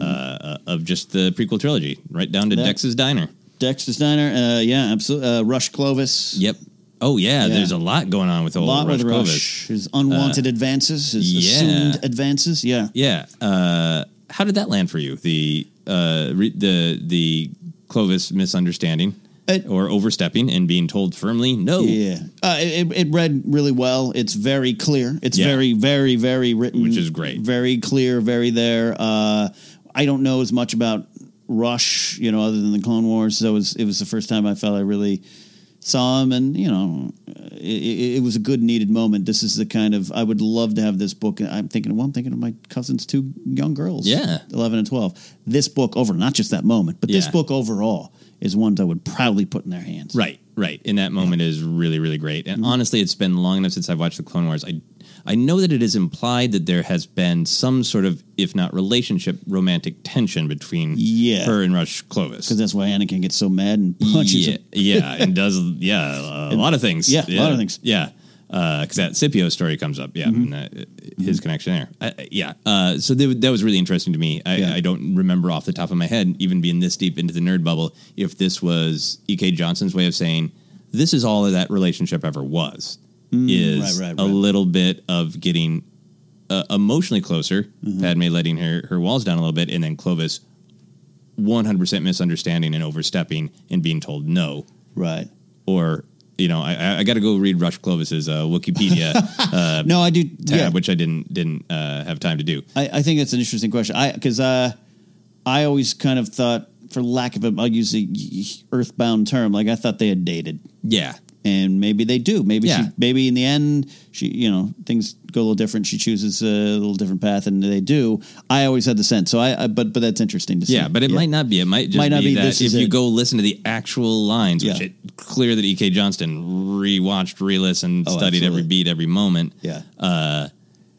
Speaker 7: uh, of just the prequel trilogy, right down to
Speaker 6: Yeah.
Speaker 7: Dex's Diner.
Speaker 6: Dexter's Diner, uh, yeah, absolutely. Uh, Rush Clovis.
Speaker 7: Yep. Oh yeah,
Speaker 6: Yeah.
Speaker 7: there's a lot going on with
Speaker 6: A
Speaker 7: old
Speaker 6: lot
Speaker 7: Rush
Speaker 6: with
Speaker 7: Clovis.
Speaker 6: His unwanted advances, his
Speaker 7: yeah.
Speaker 6: assumed advances. Yeah.
Speaker 7: Yeah. Uh, how did that land for you? The uh, re- the the Clovis misunderstanding or overstepping and being told firmly no.
Speaker 6: Yeah, uh, it, it read really well. It's very clear. It's
Speaker 7: Yeah.
Speaker 6: very, very, very written,
Speaker 7: Which is great.
Speaker 6: Very clear, very there. Uh, I don't know as much about Rush, you know, other than the Clone Wars. So it was it was the first time I felt I really saw him, and you know, it, it, it was a good needed moment. This is the kind of I would love to have this book. I'm thinking, well, I'm thinking of my cousin's two young girls,
Speaker 7: Yeah.
Speaker 6: eleven and twelve. This book over, not just that moment, but this book overall is ones I would proudly put in their hands.
Speaker 7: Right, right. And that moment is really, really great.
Speaker 6: Mm-hmm.
Speaker 7: And honestly, it's been long enough since I've watched the Clone Wars. I I know that it is implied that there has been some sort of, if not relationship, romantic tension between
Speaker 6: Yeah.
Speaker 7: her and Rush Clovis.
Speaker 6: Because that's why Anakin gets so mad and punches
Speaker 7: yeah,
Speaker 6: him.
Speaker 7: yeah, and does yeah a
Speaker 6: And-
Speaker 7: lot of things.
Speaker 6: yeah, a lot of things.
Speaker 7: Yeah, because that Scipio story comes up. Yeah,
Speaker 6: Mhm.
Speaker 7: and, uh, his connection there. Uh, yeah, uh, so th- that was really interesting to me. I, I don't remember off the top of my head, even being this deep into the nerd bubble, if this was E.K. Johnston's way of saying this is all that relationship ever was.
Speaker 6: Mm,
Speaker 7: is
Speaker 6: right, right,
Speaker 7: a little bit of getting uh, emotionally closer,
Speaker 6: Mm-hmm.
Speaker 7: Padme letting her her walls down a little bit, and then Clovis 100% misunderstanding and overstepping and being told no.
Speaker 6: Right.
Speaker 7: Or, you know, I, I- got to go read Rush Clovis's uh, Wikipedia uh,
Speaker 6: No, I do.
Speaker 7: tab,
Speaker 6: yeah.
Speaker 7: which I didn't didn't uh, have time to do.
Speaker 6: I, I think that's an interesting question. I because uh, I always kind of thought, for lack of a, I'll use the earthbound term, like I thought they had dated.
Speaker 7: Yeah.
Speaker 6: And maybe they do. Maybe
Speaker 7: Yeah.
Speaker 6: she. Maybe in the end, she. You know, things go a little different. She chooses a little different path, and they do. I always had the sense. So I. I but but that's interesting to see.
Speaker 7: Yeah, but it might not be. It might just
Speaker 6: Might not
Speaker 7: be,
Speaker 6: be,
Speaker 7: that
Speaker 6: this
Speaker 7: if you
Speaker 6: it.
Speaker 7: go listen to the actual lines, which
Speaker 6: Yeah.
Speaker 7: it clear that E.K. Johnston rewatched, re-listened,
Speaker 6: Oh,
Speaker 7: studied every beat, every moment.
Speaker 6: Yeah.
Speaker 7: Uh,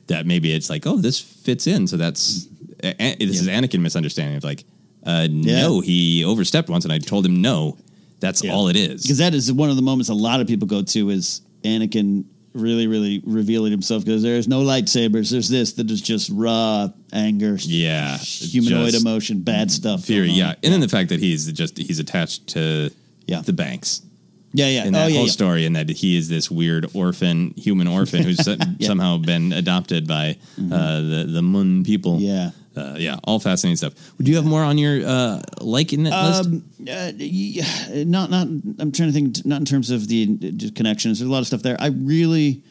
Speaker 7: that maybe it's like, oh, this fits in. So that's a- this is Anakin misunderstanding of like, uh, no, he overstepped once, and I told him no. That's all it is.
Speaker 6: because that is one of the moments a lot of people go to is Anakin really, really revealing himself because there's no lightsabers. There's this that is just raw anger,
Speaker 7: Yeah,
Speaker 6: humanoid
Speaker 7: just
Speaker 6: emotion, bad stuff.
Speaker 7: Fury,
Speaker 6: going on.
Speaker 7: yeah, and then the fact that he's just he's attached to
Speaker 6: Yeah.
Speaker 7: the banks.
Speaker 6: Yeah, yeah.
Speaker 7: in
Speaker 6: Oh,
Speaker 7: that
Speaker 6: yeah,
Speaker 7: whole
Speaker 6: yeah.
Speaker 7: story, and that he is this weird orphan, human orphan who's so- somehow been adopted by uh, the the Muun people.
Speaker 6: Mm-hmm. Yeah,
Speaker 7: uh, yeah, all fascinating stuff. Would you have more on your uh, liking it list?
Speaker 6: Um, uh, yeah, not not. I'm trying to think. Not in terms of the uh, connections. There's a lot of stuff there. I really,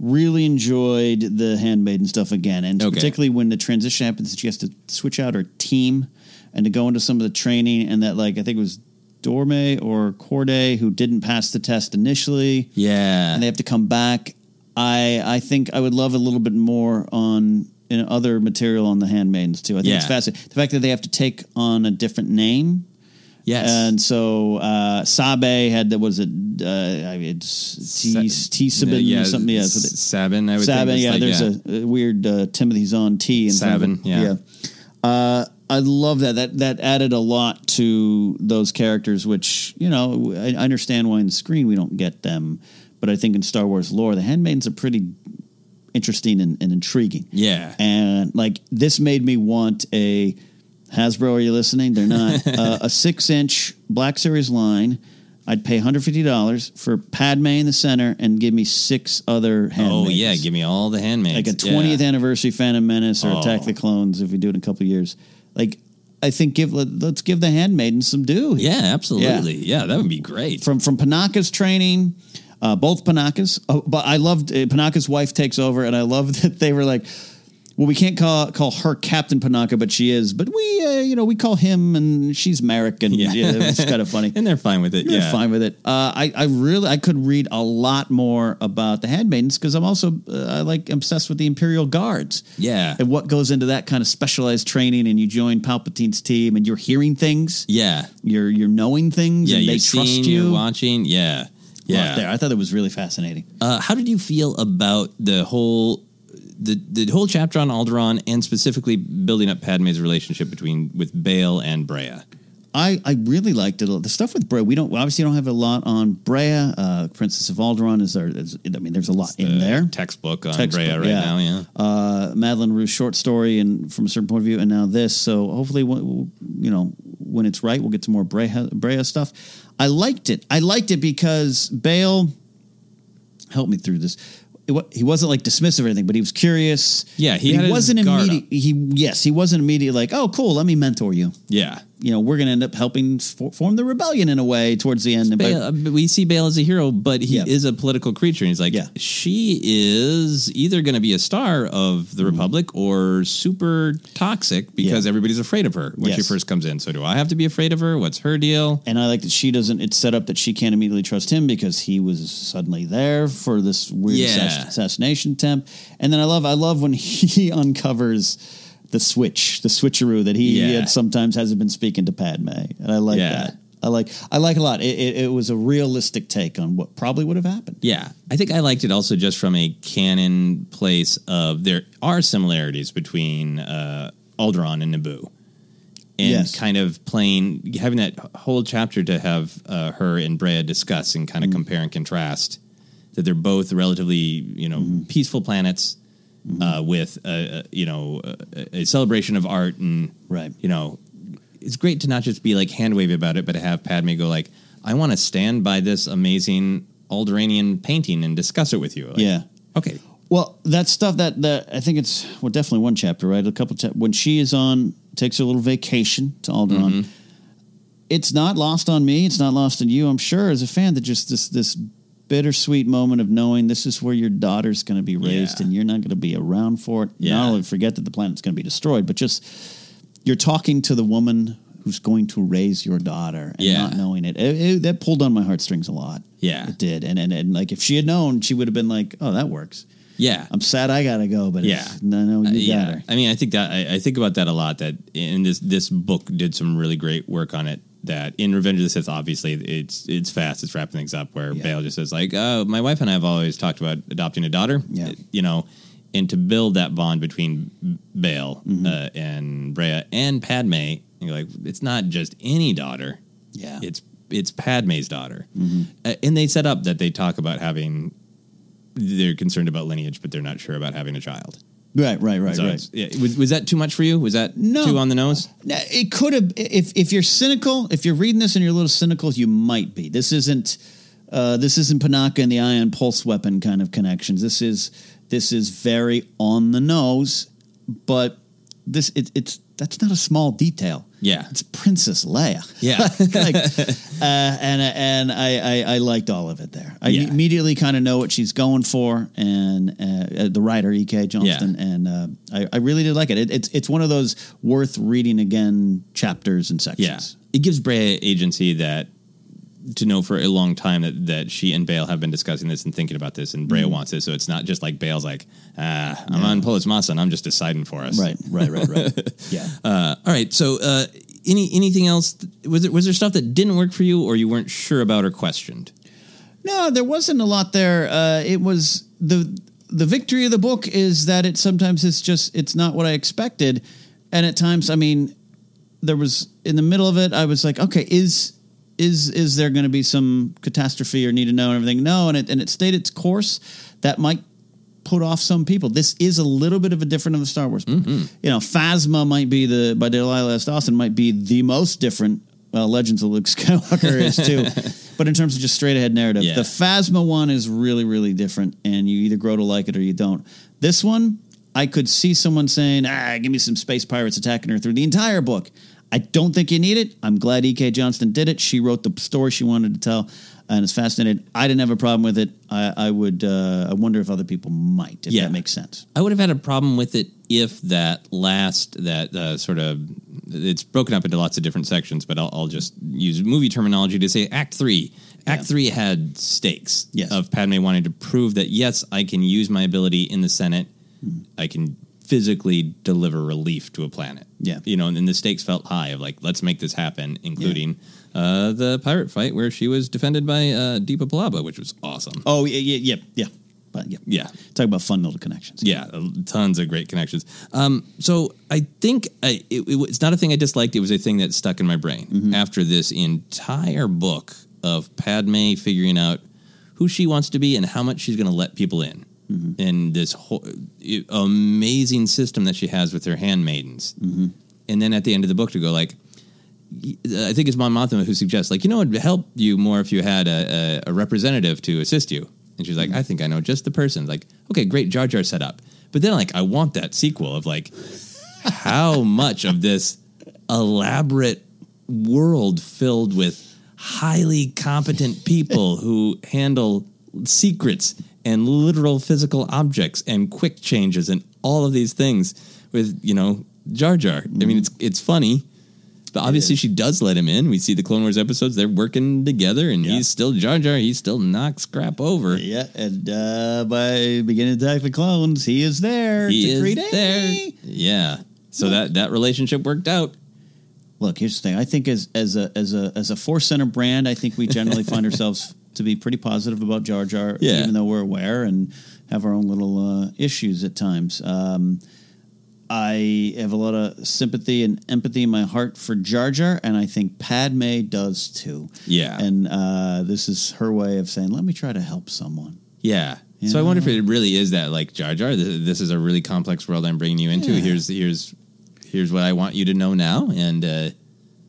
Speaker 6: really enjoyed the handmaiden stuff again, and
Speaker 7: Okay.
Speaker 6: particularly when the transition happens, that she has to switch out her team and to go into some of the training, and that like I think it was Dorme or Cordé who didn't pass the test initially.
Speaker 7: Yeah,
Speaker 6: and they have to come back. I I think I would love a little bit more on know, other material on the handmaidens too. I think it's fascinating. The fact that they have to take on a different name.
Speaker 7: Yes.
Speaker 6: and so uh, Sabe had that was it. Uh, I mean, it's T T Sabin
Speaker 7: yeah,
Speaker 6: or something. Yeah, so that-
Speaker 7: Sabin, I would think
Speaker 6: Sabin.
Speaker 7: was
Speaker 6: Yeah,
Speaker 7: like,
Speaker 6: there's
Speaker 7: yeah.
Speaker 6: A, a weird uh, Timothy's on T and
Speaker 7: Sabin, yeah.
Speaker 6: Uh, I love that. That that added a lot to those characters, which you know I, I understand why in the screen we don't get them, but I think in Star Wars lore, the handmaidens are pretty interesting and, and intriguing.
Speaker 7: Yeah.
Speaker 6: and like this made me want a Hasbro. Are you listening? They're not uh, a six inch Black Series line. I'd pay $150 for Padme in the center and give me six other handmaids.
Speaker 7: Oh yeah, give me all the handmaids.
Speaker 6: Like a
Speaker 7: Yeah.
Speaker 6: 20th anniversary Phantom Menace or
Speaker 7: Oh.
Speaker 6: Attack the Clones if we do it in a couple of years. Like, I think give let, us give the handmaidens some due.
Speaker 7: Yeah, absolutely. Yeah. that would be great.
Speaker 6: From from Panaka's training, uh, both Panakas. Oh, but I loved uh, Panaka's wife takes over, and I love that they were like, well, we can't call call her Captain Panaka, but she is. But we, uh, you know, we call him, and she's Mariek, and yeah, it's kind of funny.
Speaker 7: and they're fine with it.
Speaker 6: They're
Speaker 7: yeah,
Speaker 6: fine with it. Uh, I, I really, I could read a lot more about the handmaidens because I'm also, uh, I like obsessed with the Imperial Guards.
Speaker 7: Yeah.
Speaker 6: and what goes into that kind of specialized training, and you join Palpatine's team, and you're hearing things.
Speaker 7: Yeah.
Speaker 6: you're you're knowing things,
Speaker 7: Yeah,
Speaker 6: and they trust
Speaker 7: seeing,
Speaker 6: you.
Speaker 7: you're watching. Yeah, yeah.
Speaker 6: There, I thought it was really fascinating.
Speaker 7: Uh, how did you feel about the whole the the whole chapter on Alderaan and specifically building up Padme's relationship between with Bail and Breha?
Speaker 6: I, I really liked it. The stuff with Breha, we don't obviously don't have a lot on Breha. Uh, Princess of Alderaan is there. Is, I mean, there's a lot in there.
Speaker 7: Textbook on
Speaker 6: Textbook,
Speaker 7: Breha right now. Yeah.
Speaker 6: Uh, Madeleine Roux's short story, and from a certain point of view, and now this. So hopefully, w- you know, when it's right, we'll get to more Breha, Breha stuff. I liked it. I liked it because Bail helped me through this. It he wasn't like dismissive or anything, but he was curious.
Speaker 7: Yeah, he his
Speaker 6: wasn't immediate. He yes, he wasn't immediate like, oh, cool, let me mentor you.
Speaker 7: Yeah.
Speaker 6: You know, we're going to end up helping for, form the rebellion in a way towards the end. And by-
Speaker 7: Bail, uh, we see Bail as a hero, but he
Speaker 6: Yeah.
Speaker 7: is a political creature. And he's like, yeah. she is either going to be a star of the Republic or super toxic because
Speaker 6: Mm-hmm. Yeah.
Speaker 7: everybody's afraid of her when she first comes in. So, do I have to be afraid of her? What's her deal?
Speaker 6: And I like that she doesn't. It's set up that she can't immediately trust him because he was suddenly there for this weird assass- assassination attempt. And then I love, I love when he uncovers the switch, the switcheroo that he
Speaker 7: Yeah.
Speaker 6: had sometimes hasn't been speaking to Padme, and I like
Speaker 7: Yeah.
Speaker 6: that. I like I like a lot. It, it, it was a realistic take on what probably would have happened.
Speaker 7: Yeah, I think I liked it also just from a canon place of there are similarities between uh, Alderaan and Naboo, and
Speaker 6: Yes.
Speaker 7: kind of playing having that whole chapter to have uh, her and Breha discuss and kind of compare and contrast that they're both relatively you know
Speaker 6: Mm-hmm.
Speaker 7: peaceful planets uh, with a, a, you know a, a celebration of art and
Speaker 6: right
Speaker 7: you know it's great to not just be like hand wavy about it, but to have Padme go like, I want to stand by this amazing Alderaanian painting and discuss it with you. Like,
Speaker 6: yeah.
Speaker 7: Okay.
Speaker 6: Well, that stuff that that I think it's well definitely one chapter, right? A couple chap- when she is on takes a little vacation to Alderaan.
Speaker 7: Mm-hmm.
Speaker 6: It's not lost on me. It's not lost on you. I'm sure as a fan that just this this bittersweet moment of knowing this is where your daughter's going to be raised and you're not going to be around for it.
Speaker 7: Yeah.
Speaker 6: Not only forget that the planet's going to be destroyed, but just you're talking to the woman who's going to raise your daughter and
Speaker 7: Yeah.
Speaker 6: not knowing it. It- it- That pulled on my heartstrings a lot.
Speaker 7: Yeah.
Speaker 6: It did. And, and and like if she had known, she would have been like, "Oh, that works."
Speaker 7: Yeah.
Speaker 6: I'm sad I gotta go, but
Speaker 7: Yeah.
Speaker 6: it's- no, no, you
Speaker 7: Uh,
Speaker 6: got
Speaker 7: yeah.
Speaker 6: her.
Speaker 7: I mean, I think that I, I think about that a lot. That in this this book did some really great work on it. That in Revenge of the Sith, obviously, it's it's fast. It's wrapping things up. Where Bail just says like, "Oh, my wife and I have always talked about adopting a daughter."
Speaker 6: Yeah.
Speaker 7: you know, and to build that bond between Bail
Speaker 6: Mm-hmm.
Speaker 7: uh, and Breha and Padme, you're like, it's not just any daughter.
Speaker 6: Yeah,
Speaker 7: it's it's Padme's daughter,
Speaker 6: Mm-hmm.
Speaker 7: uh, and they set up that they talk about having. They're concerned about lineage, but they're not sure about having a child.
Speaker 6: Right, right, right,
Speaker 7: So
Speaker 6: right.
Speaker 7: Yeah, was, was that too much for you? Was that
Speaker 6: No.
Speaker 7: too on the nose?
Speaker 6: It could have if if you're cynical, if you're reading this and you're a little cynical, you might be. This isn't uh, this isn't Panaka and the ion pulse weapon kind of connections. This is this is very on the nose, but this it, it's that's not a small detail.
Speaker 7: Yeah,
Speaker 6: it's Princess Leia.
Speaker 7: Yeah.
Speaker 6: like, uh, and and I, I I liked all of it there. I
Speaker 7: Yeah.
Speaker 6: immediately kind of know what she's going for, and uh, the writer E. K. Johnston, and uh, I, I really did like it. it. It's it's one of those worth reading again chapters and sections.
Speaker 7: Yeah, it gives Breha agency that to know for a long time that, that she and Bail have been discussing this and thinking about this, and Breha
Speaker 6: Mhm.
Speaker 7: wants this. So it's not just like Bail's like, ah, I'm on Polis Massa and I'm just deciding for us.
Speaker 6: Right, right, right, right. yeah.
Speaker 7: Uh, all right. So, uh, any anything else? Was there was there stuff that didn't work for you, or you weren't sure about or questioned?
Speaker 6: No, there wasn't a lot there. Uh, it was the the victory of the book is that it sometimes it's just it's not what I expected, and at times, I mean, there was in the middle of it, I was like, okay, is is is there going to be some catastrophe or need to know and everything? No, and it and it stayed its course. That might put off some people. This is a little bit of a different of a Star Wars book. You know, Phasma might be the by Delilah S. Dawson might be the most different. Well, Legends of Luke Skywalker is too, but in terms of just straight ahead narrative,
Speaker 7: Yeah.
Speaker 6: the Phasma one is really really different, and you either grow to like it or you don't. This one, I could see someone saying, "Ah, give me some space pirates attacking her through the entire book." I don't think you need it. I'm glad E.K. Johnston did it. She wrote the story she wanted to tell, and it's fascinating. I didn't have a problem with it. I, I would. Uh, I wonder if other people might. If
Speaker 7: Yeah.
Speaker 6: that makes sense.
Speaker 7: I would have had a problem with it if that last that uh, sort of it's broken up into lots of different sections, but I'll, I'll just use movie terminology to say Act Three. Act Three had stakes of Padme wanting to prove that yes, I can use my ability in the Senate. I can physically deliver relief to a planet.
Speaker 6: Yeah.
Speaker 7: you know, and then the stakes felt high of like let's make this happen, including uh, the pirate fight where she was defended by uh, Depa Billaba, which was awesome.
Speaker 6: Oh yeah, yeah, yeah, yeah. But yeah,
Speaker 7: yeah.
Speaker 6: Talk about fun little connections.
Speaker 7: Yeah, tons of great connections. Um, so I think I, it, it, it's not a thing I disliked. It was a thing that stuck in my brain
Speaker 6: Mm-hmm.
Speaker 7: after this entire book of Padme figuring out who she wants to be and how much she's going to let people in.
Speaker 6: Mm-hmm.
Speaker 7: And this whole, i- amazing system that she has with her handmaidens.
Speaker 6: Mm-hmm.
Speaker 7: And then at the end of the book to go like, I think it's Mon Mothma who suggests like, you know, it'd help you more if you had a, a, a representative to assist you. And she's like, I think I know just the person. Like, okay, great, Jar Jar set up. But then like, I want that sequel of like, how much of this elaborate world filled with highly competent people who handle secrets and literal physical objects and quick changes and all of these things with you know Jar Jar. I mean, it's it's funny, but obviously she does let him in. We see the Clone Wars episodes; they're working together, and he's still Jar Jar. He still knocks crap over.
Speaker 6: Yeah, and uh, by beginning to attack the clones, he is there.
Speaker 7: He
Speaker 6: to
Speaker 7: is there. Yeah. So that that relationship worked out.
Speaker 6: look, here's the thing. I think as as a as a as a Force Center brand, I think we generally find ourselves to be pretty positive about Jar Jar,
Speaker 7: Yeah.
Speaker 6: even though we're aware and have our own little uh, issues at times. Um, I have a lot of sympathy and empathy in my heart for Jar Jar, and I think Padme does too.
Speaker 7: Yeah.
Speaker 6: and uh, this is her way of saying, "Let me try to help someone."
Speaker 7: Yeah. So I wonder if it really is that like Jar Jar. th- This is a really complex world I'm bringing you into.
Speaker 6: Yeah.
Speaker 7: Here's here's here's what I want you to know now, and uh,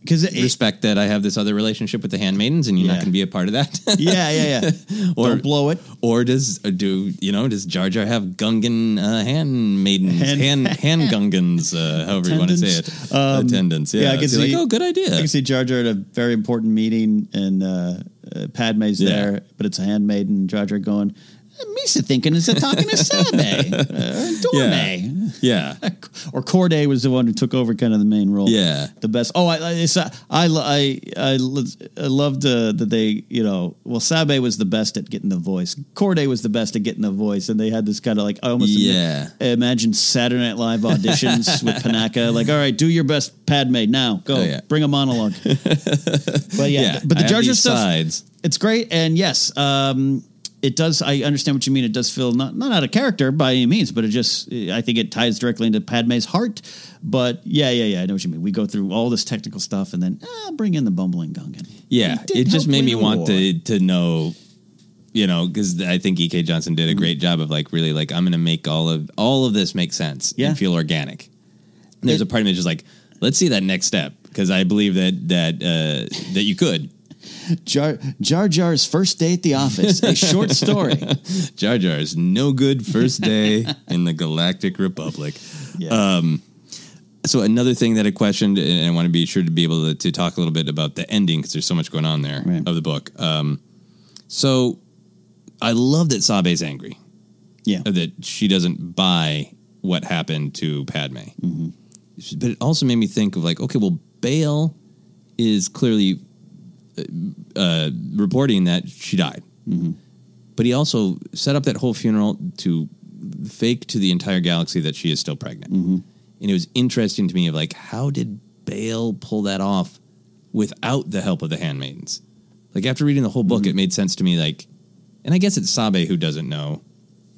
Speaker 6: because
Speaker 7: respect that I have this other relationship with the handmaidens, and you're not going to be a part of that.
Speaker 6: Yeah, yeah, yeah.
Speaker 7: or
Speaker 6: Don't blow it.
Speaker 7: Or does uh, do you know? Does Jar Jar have Gungan uh, handmaidens,
Speaker 6: Hand-
Speaker 7: hand hand Gungans, uh, however you want to say it,
Speaker 6: Attendants. Um,
Speaker 7: attendants? Yeah,
Speaker 6: I can
Speaker 7: So
Speaker 6: see.
Speaker 7: like, oh, good idea.
Speaker 6: I can see Jar Jar at a very important meeting, and uh, uh, Padme's
Speaker 7: Yeah.
Speaker 6: there, but it's a handmaiden. And Jar Jar going, Misa thinking is talking to Sabe, uh, Dorme.
Speaker 7: Yeah.
Speaker 6: or Cordé was the one who took over kind of the main role.
Speaker 7: Yeah.
Speaker 6: the best. Oh, I I uh, I I, I, I loved uh, that they you know well Sabe was the best at getting the voice. Cordé was the best at getting the voice, and they had this kind of like I almost
Speaker 7: Yeah.
Speaker 6: imagine Saturday Night Live auditions with Panaka. Like, all right, do your best, Padme. Now go
Speaker 7: Oh, yeah.
Speaker 6: bring a monologue. but yeah,
Speaker 7: Yeah,
Speaker 6: but the
Speaker 7: have
Speaker 6: Jar Jar stuff,
Speaker 7: sides.
Speaker 6: it's great, and yes, um, it does. I understand what you mean. It does feel not not out of character by any means, but it just I think it ties directly into Padme's heart. But yeah, yeah, yeah, I know what you mean. We go through all this technical stuff, and then ah, bring in the bumbling Gungan.
Speaker 7: Yeah, it just made me want
Speaker 6: war.
Speaker 7: to to know, you know, because I think E.K. Johnston
Speaker 6: Mm-hmm.
Speaker 7: did a great job of like really like I'm going to make all of all of this make sense
Speaker 6: Yeah.
Speaker 7: and feel organic. And there's a part of me that's just like, let's see that next step because I believe that that uh, that you could.
Speaker 6: Jar Jar Jar's first day at the office, a short story.
Speaker 7: Jar Jar's no good first day in the Galactic Republic. Um, so another thing that I questioned, and I want to be sure to be able to, to talk a little bit about the ending because there's so much going on there of the book. Um, so I love that Sabe's angry.
Speaker 6: Yeah,
Speaker 7: that she doesn't buy what happened to Padme. But it also made me think of like, okay, well, Bail is clearly uh, uh, reporting that she died, but he also set up that whole funeral to fake to the entire galaxy that she is still pregnant. And it was interesting to me of like, how did Bail pull that off without the help of the handmaidens? Like after reading the whole book, it made sense to me. Like, and I guess it's Sabe who doesn't know,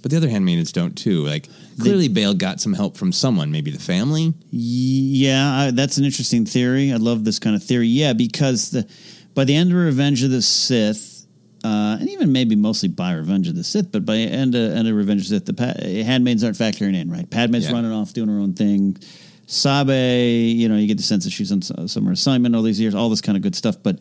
Speaker 7: but the other handmaidens don't too. Like clearly, Bail got some help from someone, maybe the family.
Speaker 6: Yeah, I, that's an interesting theory. I love this kind of theory. Yeah, because the by the end of Revenge of the Sith, uh, and even maybe mostly by Revenge of the Sith, but by end of, end of Revenge of the Sith, the pa- handmaids aren't factoring in, right? Padme's
Speaker 7: Yeah.
Speaker 6: running off doing her own thing. Sabe, you know, you get the sense that she's on s- some assignment all these years, all this kind of good stuff. But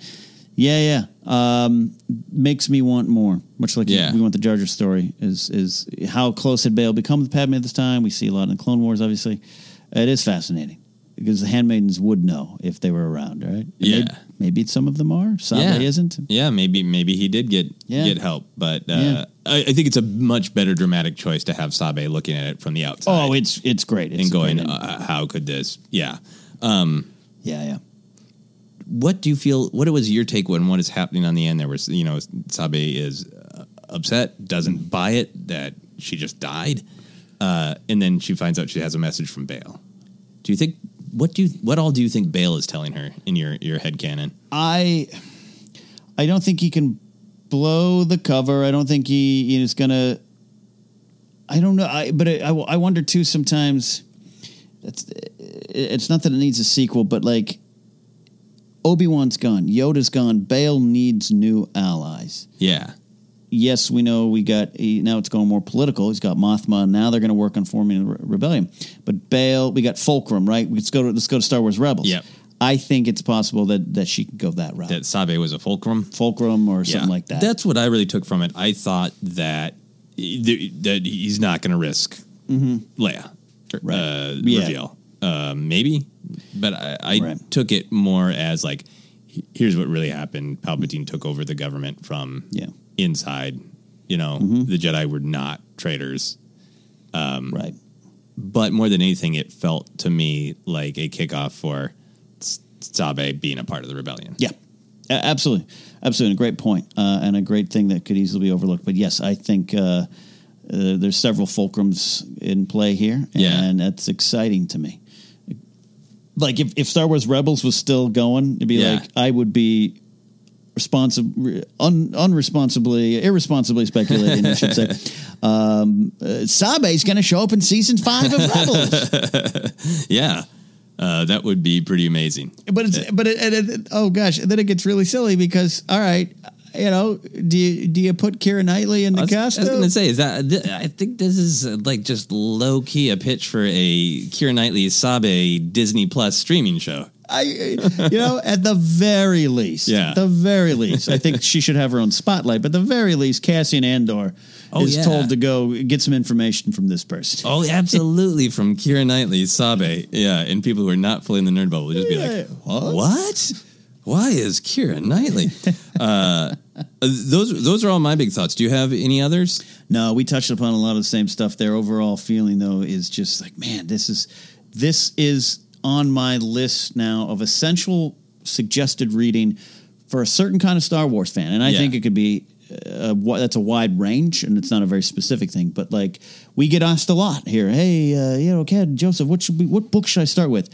Speaker 6: yeah, yeah, um, makes me want more. Much like
Speaker 7: Yeah.
Speaker 6: we want the Jar Jar story. Is is how close had Bail become with Padme at this time? We see a lot in the Clone Wars, obviously. It is fascinating because the handmaidens would know if they were around, right? And
Speaker 7: Yeah.
Speaker 6: maybe, maybe some of them are. Sabe
Speaker 7: yeah.
Speaker 6: isn't.
Speaker 7: Yeah, maybe maybe he did get
Speaker 6: Yeah.
Speaker 7: get help, but uh,
Speaker 6: Yeah.
Speaker 7: I, I think it's a much better dramatic choice to have Sabe looking at it from the outside.
Speaker 6: Oh, it's it's great. It's
Speaker 7: and going,
Speaker 6: great.
Speaker 7: uh, how could this? Yeah, um,
Speaker 6: yeah, yeah.
Speaker 7: What do you feel? What was your take when what is happening on the end? There was, you know, Sabe is uh, upset, doesn't buy it that she just died, uh, and then she finds out she has a message from Bail. Do you think? What do you? What all do you think Bail is telling her in your your head canon?
Speaker 6: I I don't think he can blow the cover. I don't think he is gonna. I don't know. I but I, I, I wonder too sometimes. It's it's not that it needs a sequel, but like Obi Wan's gone, Yoda's gone. Bail needs new allies.
Speaker 7: Yeah,
Speaker 6: yes, we know we got now it's going more political. He's got Mothma. Now they're going to work on forming a re- rebellion. But Bail, we got Fulcrum, right? Let's go to let's go to Star Wars Rebels.
Speaker 7: Yep.
Speaker 6: I think it's possible that that she could go that route.
Speaker 7: that Sabe was a fulcrum.
Speaker 6: Fulcrum or something
Speaker 7: Yeah.
Speaker 6: like that.
Speaker 7: That's what I really took from it. I thought that that he's not going to risk Leia uh,
Speaker 6: Yeah.
Speaker 7: reveal. Uh, maybe, but I, I took it more as like, here's what really happened. Palpatine took over the government from
Speaker 6: Yeah.
Speaker 7: Inside. You know,
Speaker 6: Mhm.
Speaker 7: the Jedi were not traitors. Um,
Speaker 6: right.
Speaker 7: But more than anything, it felt to me like a kickoff for Sabe being a part of the rebellion.
Speaker 6: Yeah, absolutely, absolutely, a great point, uh, and a great thing that could easily be overlooked. But yes, I think uh, uh, there's several fulcrums in play here,
Speaker 7: Yeah.
Speaker 6: and that's exciting to me. like if, if Star Wars Rebels was still going, it'd be
Speaker 7: Yeah.
Speaker 6: like I would be responsible, un, unresponsibly, irresponsibly speculating, I should say. Um, uh, Sabe's going to show up in season five of Rebels.
Speaker 7: yeah, uh, that would be pretty amazing.
Speaker 6: But it's but it, and it, oh gosh, and then it gets really silly because all right, you know, do you do you put Keira Knightley in the
Speaker 7: I was, I was going to say is that th- I think this is uh, like just low key a pitch for a Keira Knightley Sabe Disney Plus streaming show.
Speaker 6: I, you know, at the very least,
Speaker 7: Yeah.
Speaker 6: the very least, I think she should have her own spotlight. But the very least, Cassian Andor
Speaker 7: Oh,
Speaker 6: is
Speaker 7: yeah.
Speaker 6: told to go get some information from this person.
Speaker 7: Oh, absolutely, from Keira Knightley Sabe. Yeah, and people who are not fully in the nerd bubble just be like,
Speaker 6: what?
Speaker 7: "What? Why is Keira Knightley?" uh, those those are all my big thoughts. Do you have any others?
Speaker 6: No, we touched upon a lot of the same stuff. Their overall feeling, though, is just like, man, this is this is on my list now of essential suggested reading for a certain kind of Star Wars fan, and I
Speaker 7: Yeah.
Speaker 6: think it could be uh, that's a wide range, and it's not a very specific thing. But like, we get asked a lot here. Hey, uh, you know, Ken Joseph, what should we, what book should I start with?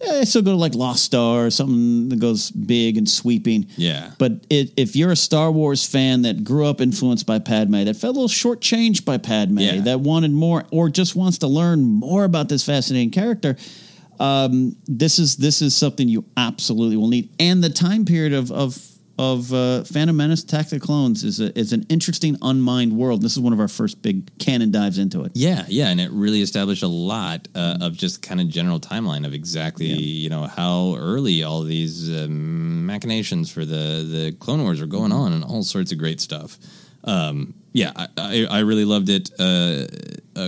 Speaker 6: Eh, I still go to like Lost Star or something that goes big and sweeping.
Speaker 7: Yeah.
Speaker 6: But it, if you're a Star Wars fan that grew up influenced by Padme, that felt a little shortchanged by Padme,
Speaker 7: Yeah.
Speaker 6: that wanted more, or just wants to learn more about this fascinating character, um, this is this is something you absolutely will need. And the time period of of of uh, Phantom Menace, Attack the Clones is a, is an interesting unmined world. This is one of our first big canon dives into it.
Speaker 7: Yeah, yeah, and it really established a lot uh, of just kind of general timeline of exactly you know how early all these um, machinations for the the Clone Wars are going on and all sorts of great stuff. Um, yeah, I, I, I really loved it uh,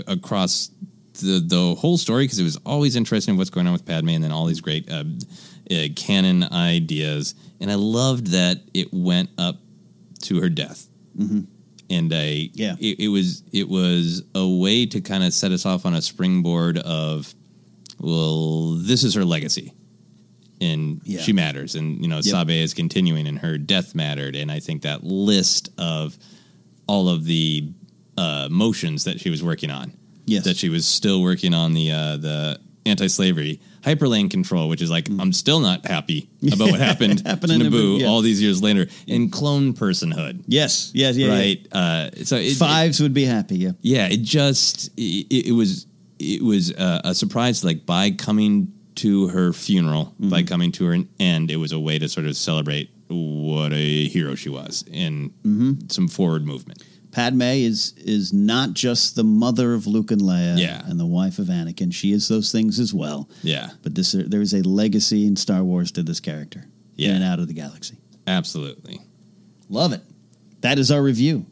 Speaker 7: across the the whole story because it was always interesting what's going on with Padme and then all these great uh, uh, canon ideas, and I loved that it went up to her death
Speaker 6: Mm-hmm.
Speaker 7: and I
Speaker 6: Yeah.
Speaker 7: it, it was it was a way to kind of set us off on a springboard of well this is her legacy and
Speaker 6: Yeah.
Speaker 7: she matters and you know
Speaker 6: Yep.
Speaker 7: Sabe is continuing and her death mattered and I think that list of all of the uh, motions that she was working on
Speaker 6: Yes.
Speaker 7: that she was still working on the uh, the anti-slavery hyperlane control which is like I'm still not happy about what happened to
Speaker 6: Happened in
Speaker 7: Naboo
Speaker 6: Naboo, yeah.
Speaker 7: all these years later in clone personhood
Speaker 6: Yes, yes, yeah, yeah.
Speaker 7: right uh, so it,
Speaker 6: Fives would be happy. Yeah.
Speaker 7: yeah, it just it, it was it was uh, a surprise. Like by coming to her funeral, by
Speaker 6: Mm-hmm.
Speaker 7: coming to her end, it was a way to sort of celebrate what a hero she was and
Speaker 6: Mm-hmm.
Speaker 7: some forward movement.
Speaker 6: Padme is is not just the mother of Luke and Leia
Speaker 7: Yeah.
Speaker 6: and the wife of Anakin. She is those things as well.
Speaker 7: Yeah,
Speaker 6: But this there is a legacy in Star Wars to this character.
Speaker 7: Yeah.
Speaker 6: In and out of the galaxy.
Speaker 7: absolutely.
Speaker 6: Love it. That is our review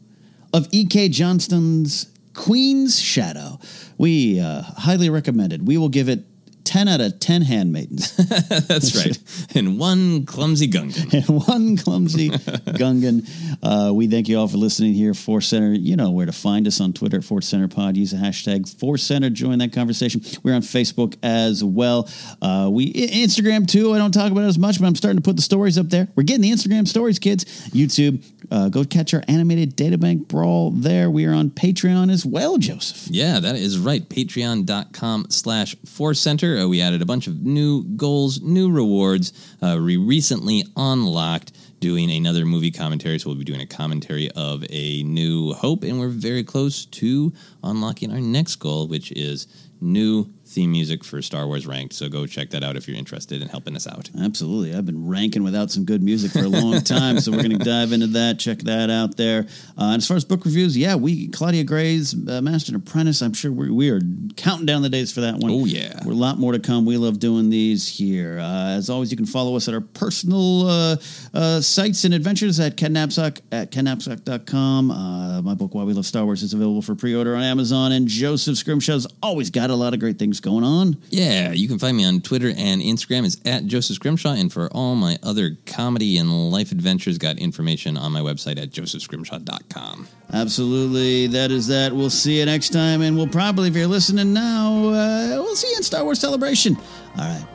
Speaker 6: of E.K. Johnston's Queen's Shadow. We uh, highly recommend it. We will give it 10 out of 10 handmaidens
Speaker 7: That's right. and one clumsy Gungan.
Speaker 6: and one clumsy Gungan. Uh, we thank you all for listening here. Force Center, you know where to find us on Twitter at Force Center Pod. Use the hashtag Force Center. Join that conversation. We're on Facebook as well. Uh, we Instagram too. I don't talk about it as much, but I'm starting to put the stories up there. We're getting the Instagram stories, kids. YouTube. Uh, go catch our animated databank brawl there. We are on Patreon as well, Joseph.
Speaker 7: Yeah, that is right. Patreon.com slash Force Center. Uh, we added a bunch of new goals, new rewards. Uh, we recently unlocked doing another movie commentary. So we'll be doing a commentary of a new Hope. And we're very close to unlocking our next goal, which is new theme music for Star Wars Ranked. So go check that out if you're interested in helping us out.
Speaker 6: Absolutely. I've been ranking without some good music for a long time, so we're going to dive into that. Check that out there. Uh, and as far as book reviews, yeah, we Claudia Gray's uh, Master and Apprentice. I'm sure we, we are counting down the days for that one.
Speaker 7: Oh, yeah.
Speaker 6: We're a lot more to come. We love doing these here. Uh, as always, you can follow us at our personal uh, uh, sites and adventures at Ken Napzok at kennapzok.com. Uh, my book, Why We Love Star Wars, is available for pre-order on Amazon. And Joseph Scrimshaw's always got a lot of great things going on.
Speaker 7: Yeah, you can find me on Twitter and Instagram is at Joseph Scrimshaw. And for all my other comedy and life adventures, got information on my website at josephscrimshaw.com.
Speaker 6: Absolutely. That is that. We'll see you next time. And we'll probably, if you're listening now, uh, we'll see you in Star Wars Celebration. All right.